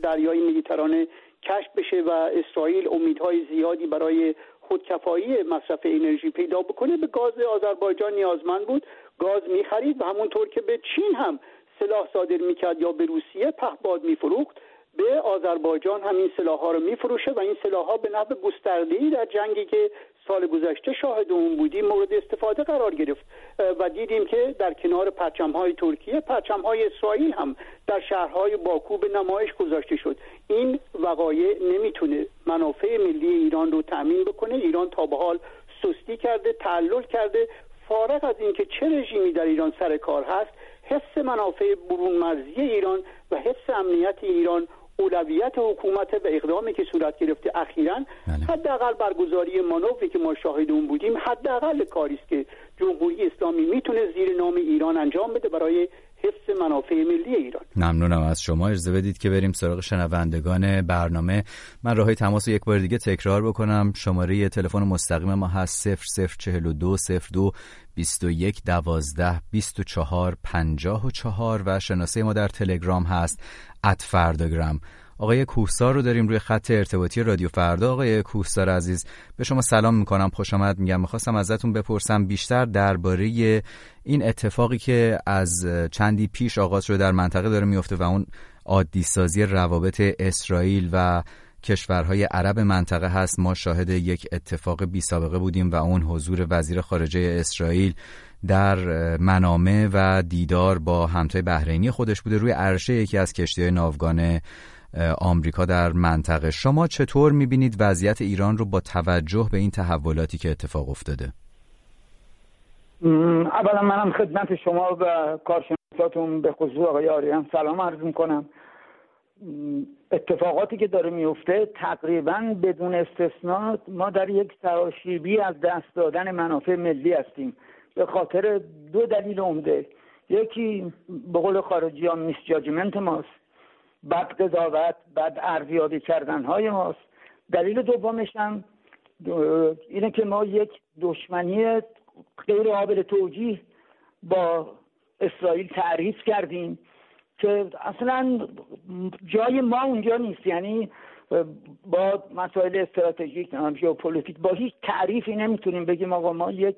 دریای مدیترانه کشف بشه و اسرائیل امیدهای زیادی برای خودکفایی مصرف انرژی پیدا بکنه به گاز آذربایجان نیازمند بود. گاز می‌خرید و همونطور که به چین هم سلاح صادر می‌کرد یا به روسیه پهباد میفروخت. به آذربایجان همین سلاح ها رو میفروشه و این سلاح ها به نحو گسترده در جنگی که سال گذشته شاهد اون بودیم مورد استفاده قرار گرفت. و دیدیم که در کنار پرچم های ترکیه پرچم های اسرائیل هم در شهرهای باکو به نمایش گذاشته شد. این وقایع نمی‌تونه منافع ملی ایران رو تأمین بکنه. ایران تا به حال سستی کرده تعلل کرده. فارغ از اینکه چه رژیمی در ایران سر کار هست حس منافع برون مرزی ایران و حس امنیت ایران اولویت حکومت و اقدامی که صورت گرفته اخیرا بله. حداقل برگزاری مانوری که ما شاهد اون بودیم حداقل کاری است که جمهوری اسلامی می‌تونه زیر نام ایران انجام بده برای حفظ منافع ملی ایران. ممنونم از شما. اجازه بدید که بریم سراغ شنوندگان برنامه. من راهی تماس رو یک بار دیگه تکرار بکنم. شماره تلفن مستقیم ما هست 0042 02 21 12 24 54 و شناسه ما در تلگرام هست. @فرداگرام آقای کوهسار رو داریم روی خط ارتباطی رادیو فردا. آقای کوهسار عزیز به شما سلام می‌کنم. خوش آمد میگم. می‌خواستم ازتون بپرسم بیشتر درباره این اتفاقی که از چندی پیش آغاز شده در منطقه داره میفته و اون عادی سازی روابط اسرائیل و کشورهای عرب منطقه هست. ما شاهد یک اتفاق بی سابقه بودیم و اون حضور وزیر خارجه اسرائیل در منامه و دیدار با همتای بحرینی خودش بوده روی عرشه یکی از کشتی ناوگان آمریکا در منطقه. شما چطور می‌بینید وضعیت ایران رو با توجه به این تحولاتی که اتفاق افتاده؟ اولا منم خدمت شما و کارشناساتون به خصوص آقای آریان سلام عرض می‌کنم. اتفاقاتی که داره میفته تقریبا بدون استثنا ما در یک سراشیبی از دست دادن منافع ملی هستیم. به خاطر دو دلیل عمده. یکی به قول خارجی ها میس ماست بد قضاوت بد ارزیابی کردن های ماست. دلیل دومش هم اینه که ما یک دشمنی غیر قابل توجیه با اسرائیل تعریف کردیم. که اصلا جای ما اونجا نیست. یعنی با مسائل استراتژیک ژئوپلیتیک با هیچ تعریفی نمی‌تونیم بگیم آقا ما یک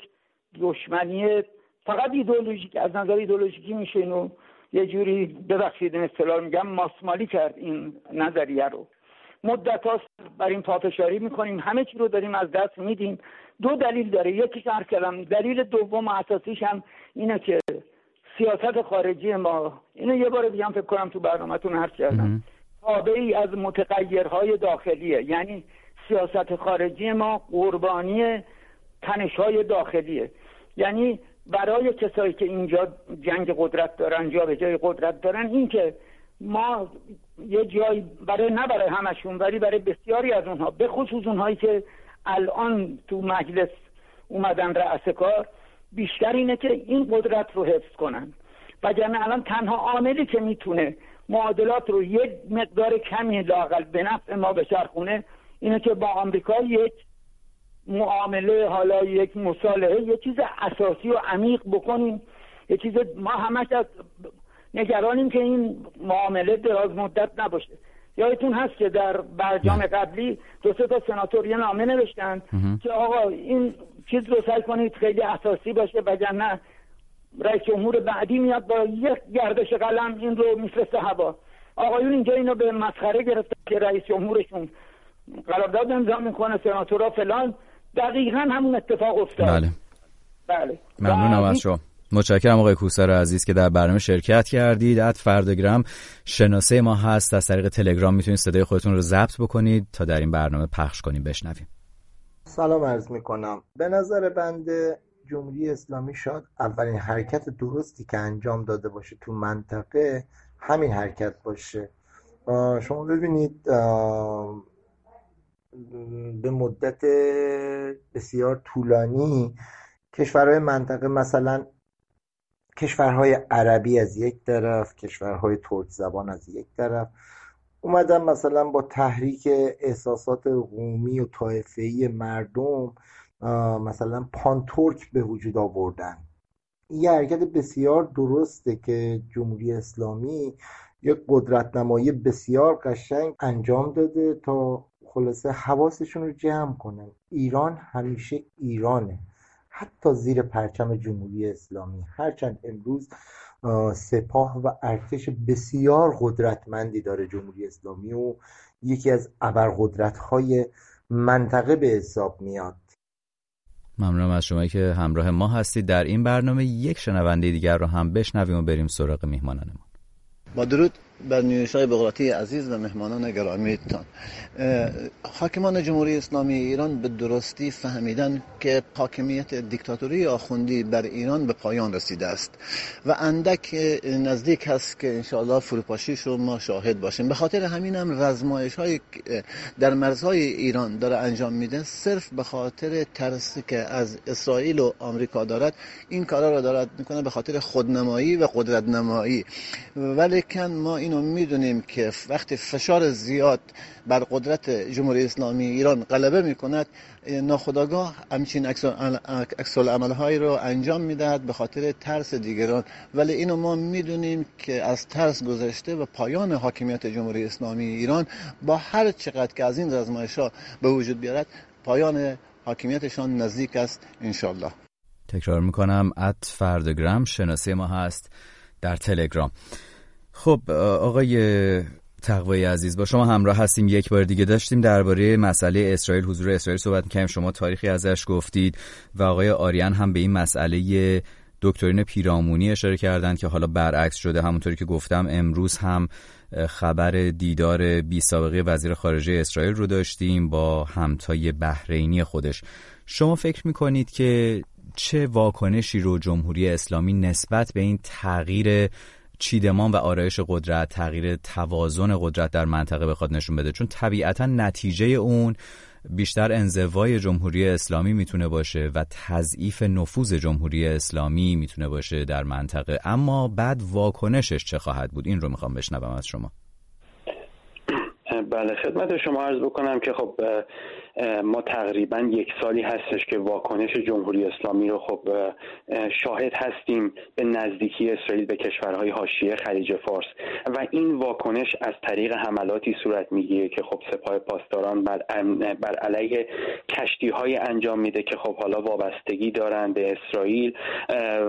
دشمنی فقط ایدئولوژیک از نظر ایدئولوژیکی میشه اینو یه جوری ببخشید این اصطلاح میگم ماسمالی کرد این نظریه رو. مدت هاست بر این پافشاری می‌کنیم همه چی رو داریم از دست میدیم. دو دلیل داره. یکیش عرض کردم دلیل دوم اساسیش هم اینه که سیاست خارجی ما. اینو یه بار دیگه هم فکر کنم تو برنامهتون عرض کردم. تابعی از متغیرهای داخلیه یعنی سیاست خارجی ما قربانی تنشهای داخلیه یعنی برای کسایی که اینجا جنگ قدرت دارن جا به جای قدرت دارن این که ما یه جای برای نه برای همشون ولی برای بسیاری از اونها به خصوص اونهایی که الان تو مجلس اومدن رأس کار بیشتر اینه که این قدرت رو حفظ کنن. وگرنه الان تنها عاملی که می‌تونه معادلات رو یک مقدار کمی لاقل به نفع ما بچرخونه اینه که با آمریکا یک معامله حالا یک مصالحه یه چیز اساسی و عمیق بکنیم. یه چیز ما همش از نگرانیم که این معامله دراز مدت نباشه. یادتون هست که در برجام قبلی دو سه تا سناتور یه نامه نوشتن که آقا این چیز رو سعی کنید خیلی اساسی باشه وگرنه رئیس جمهور بعدی میاد با یک گردش قلم این رو میفرسته هوا. آقایون اینجا اینو به مسخره گرفته که رئیس جمهورشون قرارداد امضا می‌کنه سناتورها فلان. دقیقا همون اتفاق افتاد. بله. بله. ممنونم از شما. متشکرم آقای کوسر عزیز که در برنامه شرکت کردید. ات فردگرام شناسه ما هست. از طریق تلگرام می‌تونید صدای خودتون رو ضبط بکنید تا در این برنامه پخش کنیم. بشنویم. سلام عرض می‌کنم. به نظر بنده جمهوری اسلامی شاد اولین حرکت درستی که انجام داده باشه تو منطقه همین حرکت باشه. شما ببینید به مدت بسیار طولانی کشورهای منطقه مثلا کشورهای عربی از یک طرف کشورهای ترک زبان از یک طرف. اومدن مثلا با تحریک احساسات قومی و طایفه‌ای مردم مثلا پانتورک به وجود آوردن. یه حرکت بسیار درسته که جمهوری اسلامی یک قدرت نمایی بسیار قشنگ انجام داده تا خلاصه حواسشون رو جمع کنن ایران همیشه ایرانه. حتی زیر پرچم جمهوری اسلامی. هرچند امروز سپاه و ارتش بسیار قدرتمندی داره جمهوری اسلامی و یکی از ابرقدرت های منطقه به حساب میاد. ممنونم از شما که همراه ما هستید. در این برنامه یک شنونده دیگر رو هم بشنویم و بریم سراغ میهمانانمون. با درود. بر نیوش های بغراتی عزیز و مهمانان گرامیتان. حاکمان جمهوری اسلامی ایران به درستی فهمیدن که حاکمیت دیکتاتوری آخوندی بر ایران به پایان رسیده است. و اندک نزدیک هست که انشاءالله فروپاشیش رو ما شاهد باشیم. به خاطر همین هم رزمایش های در مرزهای ایران داره انجام میده. صرف به خاطر ترسی که از اسرائیل و آمریکا دارد این کارا رو دارد می‌کنه به خاطر خودنمایی و قدرت نمایی ولیکن ما اینو می‌دونیم که وقتی فشار زیاد بر قدرت جمهوری اسلامی ایران غلبه می‌کند ناخداگاه همچین عکس عملهایی رو انجام می‌دهد به خاطر ترس دیگران. ولی اینو ما می‌دونیم که از ترس گذشته و پایان حاکمیت جمهوری اسلامی ایران با هر چقدر که از این رزمایش ها به وجود بیارد پایان حاکمیتشان نزدیک است انشالله تکرار می‌کنم ات فردگرام شناسی ما هست در تلگرام. خب آقای تقوی عزیز با شما همراه هستیم. یک بار دیگه داشتیم درباره مسئله اسرائیل. حضور اسرائیل صحبت می‌کنیم شما تاریخی ازش گفتید و آقای آریان هم به این مسئله دکترین پیرامونی اشاره کردند که حالا برعکس شده. همونطوری که گفتم امروز هم خبر دیدار بی سابقه وزیر خارجه اسرائیل رو داشتیم با همتای بحرینی خودش. شما فکر می‌کنید که چه واکنشی رو جمهوری اسلامی نسبت به این تغییر چیدمان و آرایش قدرت تغییر توازن قدرت در منطقه بخواد نشون بده. چون طبیعتا نتیجه اون بیشتر انزوای جمهوری اسلامی می‌تونه باشه و تضعیف نفوذ جمهوری اسلامی می‌تونه باشه در منطقه. اما بعد واکنشش چه خواهد بود؟ این رو می‌خوام بشنوم از شما. بله خدمت شما عرض بکنم که خب ما تقریبا یک سالی هستش که واکنش جمهوری اسلامی رو خب شاهد هستیم به نزدیکی اسرائیل به کشورهای حاشیه خلیج فارس. و این واکنش از طریق حملاتی صورت می‌گیره که خب سپاه پاسداران بر, بر علیه کشتی های انجام میده که خب حالا وابستگی دارن به اسرائیل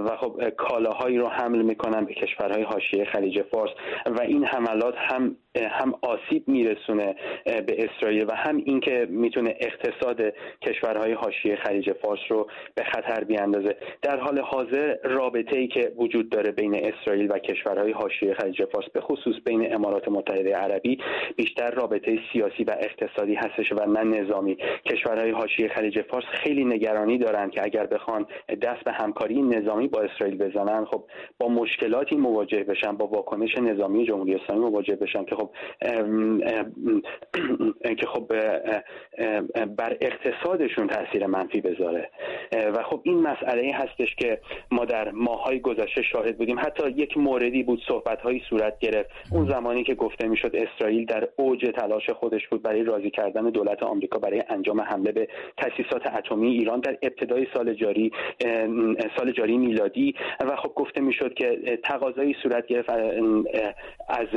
و خب کالاهایی رو حمل می‌کنن به کشورهای حاشیه خلیج فارس. و این حملات هم هم آسیب میرسونه به اسرائیل و هم اینکه می‌تونه اقتصاد کشورهای حاشیه خلیج فارس رو به خطر بیاندازه. در حال حاضر رابطه ای که وجود داره بین اسرائیل و کشورهای حاشیه خلیج فارس به خصوص بین امارات متحده عربی بیشتر رابطه سیاسی و اقتصادی هستش و نه نظامی. کشورهای حاشیه خلیج فارس خیلی نگرانی دارند که اگر بخوان دست به همکاری نظامی با اسرائیل بزنن خب با مشکلاتی مواجه بشن با واکنش نظامی جمهوری اسلامی مواجه بشن که خب که خب بر اقتصادشون تاثیر منفی بذاره. و خب این مسئله هستش که ما در ماهای گذشته شاهد بودیم. حتی یک موردی بود صحبت هایی صورت گرفت. اون زمانی که گفته می‌شد اسرائیل در اوج تلاش خودش بود برای راضی کردن دولت آمریکا برای انجام حمله به تاسیسات اتمی. ایران در ابتدای سال جاری سال جاری میلادی. و خب گفته می‌شد که تقاضایی صورت گرفت از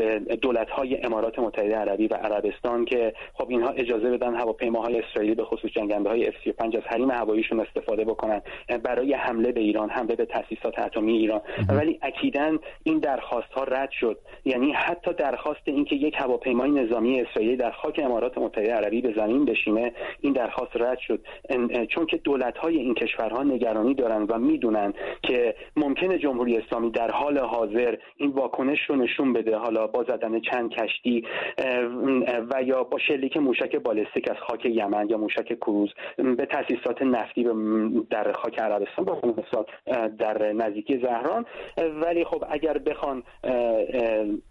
دولت های امارات متحده عربی و عربستان که خب اینها اجازه بدن هواپیماهای اسرائیلی به خصوص جنگنده های F35 از حریم هواییشون استفاده بکنن برای حمله به ایران حمله به تاسیسات اتمی ایران. ولی اکیدا این درخواست ها رد شد. یعنی حتی درخواست اینکه یک هواپیمای نظامی اسرائیلی در خاک امارات متحده عربی به زمین بشینه این درخواست رد شد. چون که دولت های این کشورها نگرانی دارن و می‌دونن که ممکنه جمهوری اسلامی در حال حاضر این واکنش رو نشون بده. حالا با زدن چند کشتی و یا با شلیک موشک بالستیک از خاک یمن یا موشک کروز به تاسیسات نفتی در خاک عربستان با در نزدیکی زهران. ولی خب اگر بخوان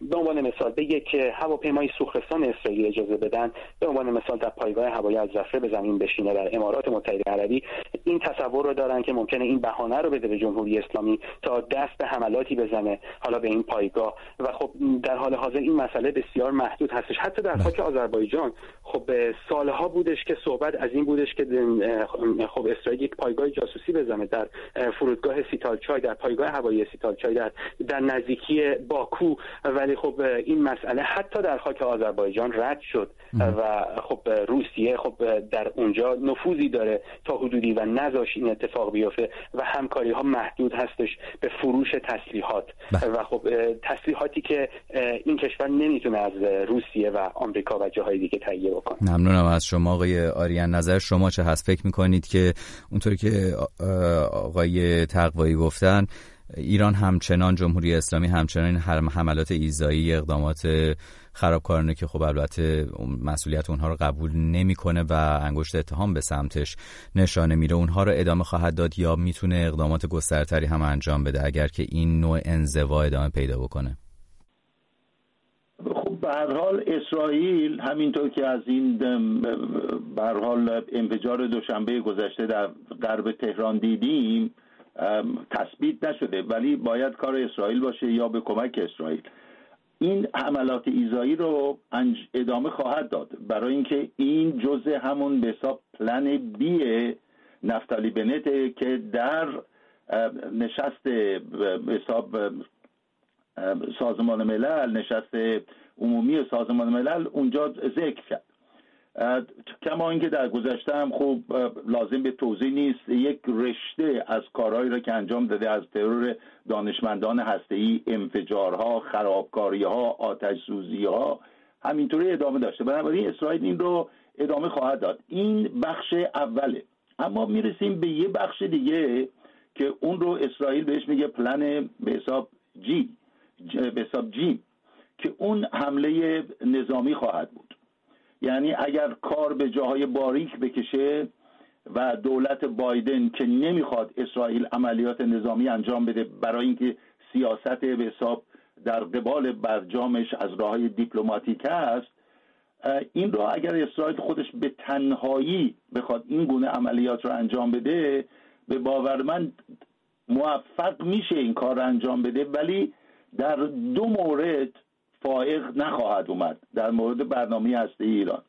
به عنوان مثال به یک هواپیمای سوخرستان اسرائیل اجازه بدن به عنوان مثال در پایگاه هوایی از زفره به زمین بشینه در امارات متحده عربی این تصور رو دارن که ممکنه این بهانه رو بده به جمهوری اسلامی تا دست به حملاتی بزنه حالا به این پایگاه. و خب در حال حاضر این مسئله بسیار محدود هستش. حتی در خاک آذربایجان خب سالها بودش که صحبت از این بودش که خب اسرائیل یک پایگاه جاسوسی بزنه در فرودگاه سیتالچای در پایگاه هوایی سیتالچای در در نزدیکی باکو. ولی خب این مسئله حتی در خاک آذربایجان رد شد و خب روسیه خب در اونجا نفوذی داره تا حدودی و نذاش این اتفاق بیفته و همکاری ها محدود هستش به فروش تسلیحات. و خب تسلیحاتی که این کشور نمی‌تونه از روسیه و آمریکا و جاهای دیگه تهیه بکنه ممنونم از شما آقای آریان نظر. شما چه هست؟ فکر می‌کنید که اونطوری که آقای تقوایی گفتن ایران همچنان جمهوری اسلامی همچنان حملات ایزایی اقدامات خرابکارانه که خب البته مسئولیت اونها رو قبول نمی‌کنه و انگشت اتهام به سمتش نشانه میره اونها رو ادامه خواهد داد یا می‌تونه اقدامات گسترتری هم انجام بده؟ اگر که این نوع انزوا ادامه پیدا بکنه. هر حال اسرائیل همینطور که از این به هر حال انفجار دوشنبه گذشته در غرب تهران دیدیم تثبیت نشده. ولی باید کار اسرائیل باشه یا به کمک اسرائیل. این حملات ایزایی رو ادامه خواهد داد. برای اینکه این جزء همون به حساب پلن بی نفتالی بنته که در نشست حساب سازمان ملل نشست عمومی سازمان ملل اونجا ذکر کرد. کما اینکه در گذشته هم خوب لازم به توضیح نیست یک رشته از کارهایی را که انجام داده از ترور دانشمندان هسته‌ای انفجارها خرابکاریها آتش ها همینطوری ادامه داشته. بنابراین اسرائیل این رو ادامه خواهد داد. این بخش اوله. اما می‌رسیم به یه بخش دیگه که اون رو اسرائیل بهش میگه پلن به حساب جی به حساب جی که اون حمله نظامی خواهد بود. یعنی اگر کار به جاهای باریک بکشه و دولت بایدن که نمی‌خواد اسرائیل عملیات نظامی انجام بده برای اینکه سیاست به حساب در قبال برجامش از راه دیپلماتیک است این را اگر اسرائیل خودش به تنهایی بخواد این گونه عملیات رو انجام بده به باور من موفق میشه این کار رو انجام بده ولی در دو مورد فائق نخواهد اومد. در مورد برنامه هسته ایران.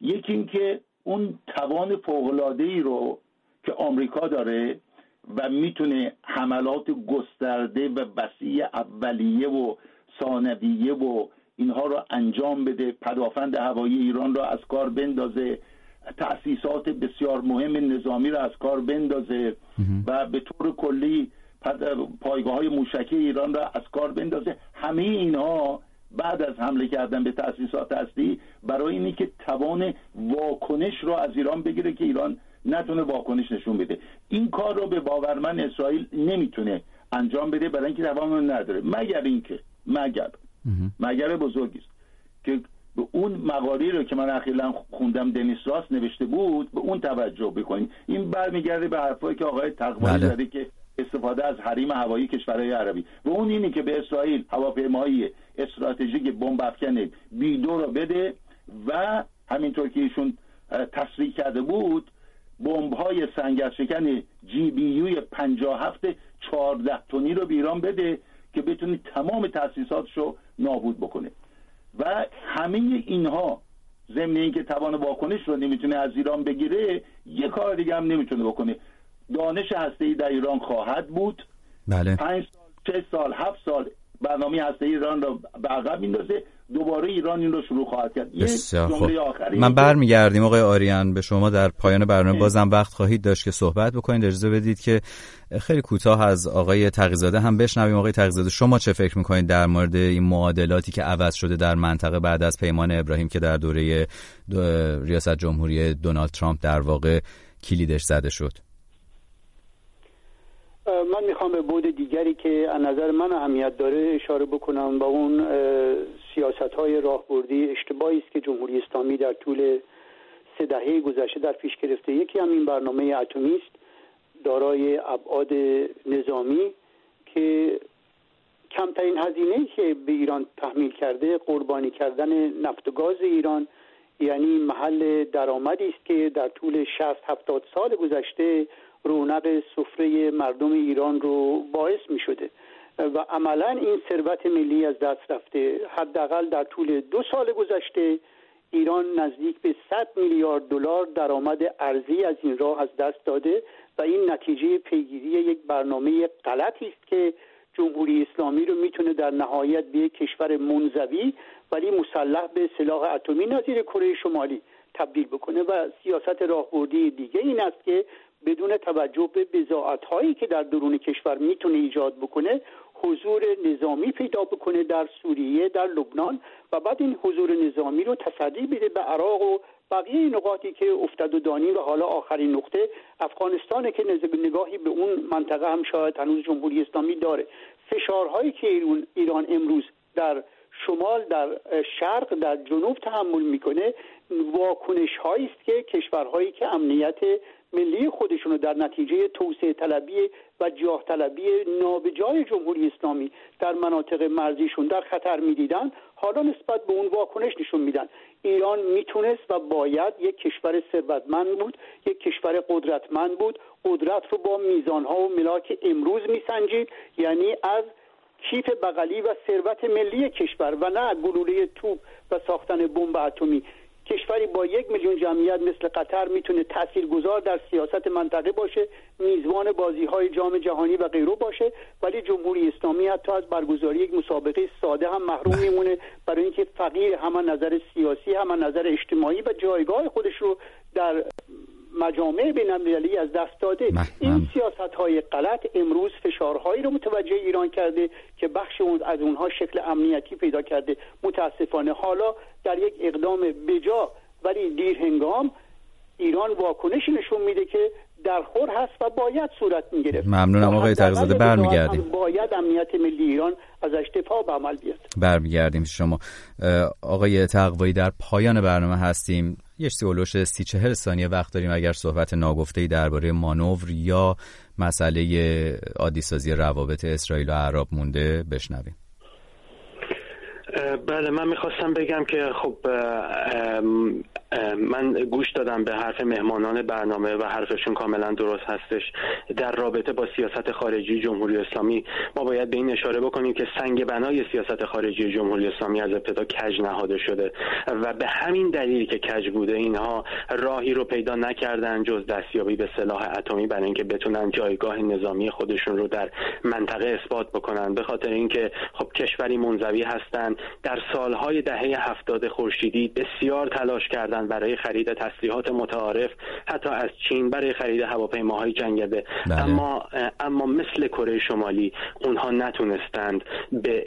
یکی اینکه اون توان فوقلاده ای رو که آمریکا داره و می‌تونه حملات گسترده و وسیع اولیه و ثانویه و اینها رو انجام بده پدافند هوایی ایران رو از کار بندازه تأسیسات بسیار مهم نظامی رو از کار بندازه و به طور کلی پایگاه های موشکی ایران را از کار بندازه. همه اینها بعد از حمله کردن به تاسیسات هستی برای اینی که توان واکنش رو از ایران بگیره که ایران نتونه واکنش نشون بده. این کار رو به باورمن اسرائیل نمی‌تونه انجام بده برای اینکه توان نداره. مگر اینکه مگر مگر بزرگی است که به اون مقالی رو که من اخیرا خوندم دنیس راست نوشته بود به اون توجه بکنیم این برمیگرده به حرفایی که آقای تقوایی بله. زده که استفاده از حریم هوایی کشورهای عربی. و اون اینی که به اسرائیل هواپیمایی استراتژیک بمب افکن بیدو رو بده و همینطور که ایشون تصریح کرده بود بمب های سنگرشکن جی بی یو 57 14 تونی رو به ایران بده که بتونه تمام تاسیساتش رو نابود بکنه. و همه اینها ضمن اینکه توان واکنش رو نمی‌تونه از ایران بگیره یه کار دیگه هم نمی‌تونه بکنه. دانش هسته ای در ایران خواهد بود. بله. پنج سال چه سال هفت سال برنامه هسته ایران رو به عقب میندازه دوباره ایران این رو شروع خواهد کرد. بسیار خوب. من برمیگردیم آقای آریان به شما در پایان برنامه بازم وقت خواهید داشت که صحبت بکنید. اجازه بدید که خیلی کوتاه از آقای تقیزاده هم بشنویم. آقای تقیزاده شما چه فکر می‌کنید در مورد این معادلاتی که عوض شده در منطقه بعد از پیمان ابراهیم که در دوره ریاست جمهوری دونالد ترامپ در واقع کلیدش زده شد؟ من می‌خوام به بود دیگری که از نظر من اهمیت داره اشاره بکنم با اون سیاست های راهبردی اشتباهی است که جمهوری اسلامی در طول سه دهه گذشته در پیش گرفته. یکی هم این برنامه اتمی است دارای ابعاد نظامی که کمترین هزینه که به ایران تحمیل کرده قربانی کردن نفت و گاز ایران یعنی محل درآمدی است که در طول 60 70 سال گذشته رونق سفره مردم ایران رو باعث می شده و عملا این ثروت ملی از دست رفته. حداقل در طول دو سال گذشته ایران نزدیک به 100 میلیارد دلار درآمد ارزی از این راه از دست داده و این نتیجه پیگیری یک برنامه غلطی است که جمهوری اسلامی رو می‌تونه در نهایت به یک کشور منزوی ولی مسلح به سلاح اتمی نظیر کره شمالی تبدیل بکنه و سیاست راهبردی دیگه این است که بدون توجه به بزاعت هایی که در درون کشور می‌تونه ایجاد بکنه حضور نظامی پیدا بکنه در سوریه در لبنان و بعد این حضور نظامی رو تصدی بده به عراق و بقیه نقاطی که افتاد و دانی و حالا آخرین نقطه افغانستانه که نگاهی به اون منطقه هم شاید هنوز جمهوری اسلامی داره. فشارهایی که ایران امروز در شمال در شرق در جنوب تحمل می‌کنه واکنش هایی است که کشورهایی که امنیت ملی خودشون رو در نتیجه توسعه طلبی و جاه طلبی نابجای جمهوری اسلامی در مناطق مرزیشون در خطر می‌دیدن حالا نسبت به اون واکنش نشون میدن. ایران می‌تونست و باید یک کشور ثروتمند بود یک کشور قدرتمند بود. قدرت رو با میزانها و ملاک امروز میسنجید یعنی از کیف بغلی و ثروت ملی کشور و نه گلوله توپ و ساختن بمب اتمی. کشوری با یک میلیون جمعیت مثل قطر می‌تونه تاثیرگذار در سیاست منطقه باشه میزبان بازی های جام جهانی و غیره باشه ولی جمهوری اسلامی حتی از برگزاری یک مسابقه ساده هم محروم. میمونه برای اینکه فقیر هم نظر سیاسی هم نظر اجتماعی و جایگاه خودش رو در مجامع بین المللی از دست داده. این سیاست های غلط امروز فشارهایی رو متوجه ایران کرده که بخش از اونها شکل امنیتی پیدا کرده. متاسفانه حالا در یک اقدام بجا ولی دیر هنگام ایران واکنشی نشون میده که در خور هست و باید صورت می‌گرفت. ممنونم آقای تقیزاده برمیگردیم. باید امنیت ملی ایران از اشتفا به عمل بیاد. برمیگردیم شما. آقای تقوایی در پایان برنامه هستیم. یه اولوش سی چهل ثانیه وقت داریم اگر صحبت ناگفته درباره مانور یا مسئله عادی روابط اسرائیل و عرب مونده بشنویم. بله من می‌خواستم بگم که خب من گوش دادم به حرف مهمانان برنامه و حرفشون کاملا درست هستش. در رابطه با سیاست خارجی جمهوری اسلامی ما باید به این اشاره بکنیم که سنگ بنای سیاست خارجی جمهوری اسلامی از ابتدا کج نهاده شده و به همین دلیل که کج بوده اینها راهی رو پیدا نکردن جز دستیابی به سلاح اتمی برای اینکه بتونن جایگاه نظامی خودشون رو در منطقه اثبات بکنن. به خاطر اینکه خب کشوری منزوی هستند در سالهای دهه هفتاد خورشیدی بسیار تلاش کردند برای خرید تسلیحات متعارف حتی از چین برای خرید هواپیماهای جنگنده بله. اما اما مثل کره شمالی اونها نتونستند به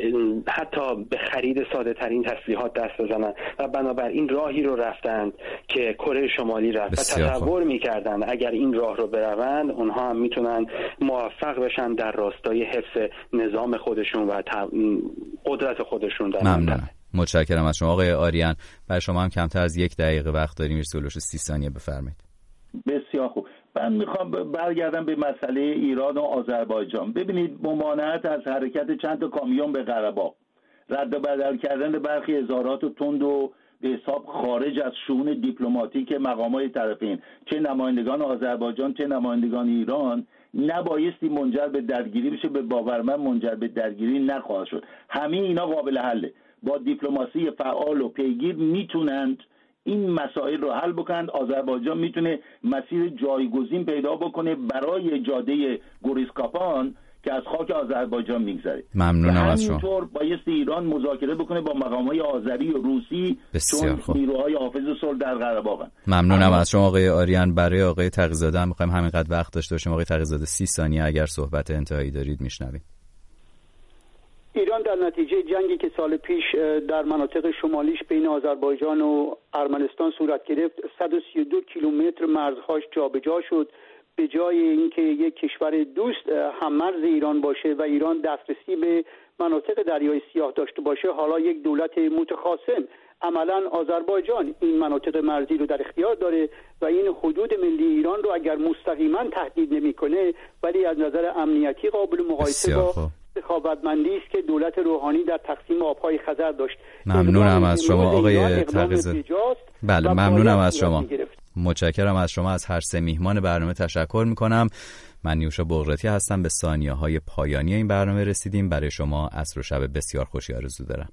حتی به خرید ساده ترین تسلیحات دست بزنند و بنابراین راهی رو رفتند که کره شمالی رفت. و تصور می‌کردند اگر این راه رو بروند اونها هم می‌تونن موفق بشن در راستای حفظ نظام خودشون و قدرت خودشون در ممنون متشکرم از شما. آقای آریان برای شما هم کمتر از یک دقیقه وقت داریم. سولوش سی ثانیه بفرمایید. بسیار خوب. من می‌خوام برگردم به مسئله ایران و آذربایجان. ببینید ممانعت از حرکت چند تا کامیون به قرباق رد و بدل کردن برخی اظهارات و تند و به حساب خارج از شون دیپلماتیک مقام های طرفین. چه نمایندگان آذربایجان چه نمایندگان ایران نبایستی منجر به درگیری بشه به باور من منجر به درگیری نخواهد شد. همه اینا قابل حله. با دیپلماسی فعال و پیگیر می‌تونند این مسائل رو حل بکنند. آذربایجان می‌تونه مسیر جایگزین پیدا بکنه برای جاده گوریسکاپان که از خاک آذربایجان میگذره. ممنونم از شما. همینطور بایستی ایران مذاکره بکنه با مقام های آذری و روسی چون نیروهای حافظ صلح در قره ممنونم از شما آقای آریان. برای آقای تقیزاده هم می‌خوایم همینقدر وقت داشته باشیم. آقای تقیزاده سی ثانیه اگر صحبت انتهایی دارید میشنویم. ایران در نتیجه جنگی که سال پیش در مناطق شمالیش بین آذربایجان و ارمنستان صورت گرفت. 132 کیلومتر مرزهاش جابجا شد. به جای اینکه یک کشور دوست هم مرز ایران باشه و ایران دسترسی به مناطق دریای سیاه داشته باشه حالا یک دولت متخاصم. عملا آذربایجان این مناطق مرزی رو در اختیار داره و این حدود ملی ایران رو اگر مستقیما تهدید نمی‌کنه ولی از نظر امنیتی قابل مقایسه با سخاوتمندی است که دولت روحانی در تقسیم آبهای خزر داشت. ممنونم از شما آقای تقیزاده بله ممنونم از شما. متشکرم از شما از هر سه میهمان برنامه تشکر می‌کنم. من نیوشا بغرتی هستم به ثانیه های پایانی این برنامه رسیدیم. برای شما عصر و شب بسیار خوشی آرزو دارم.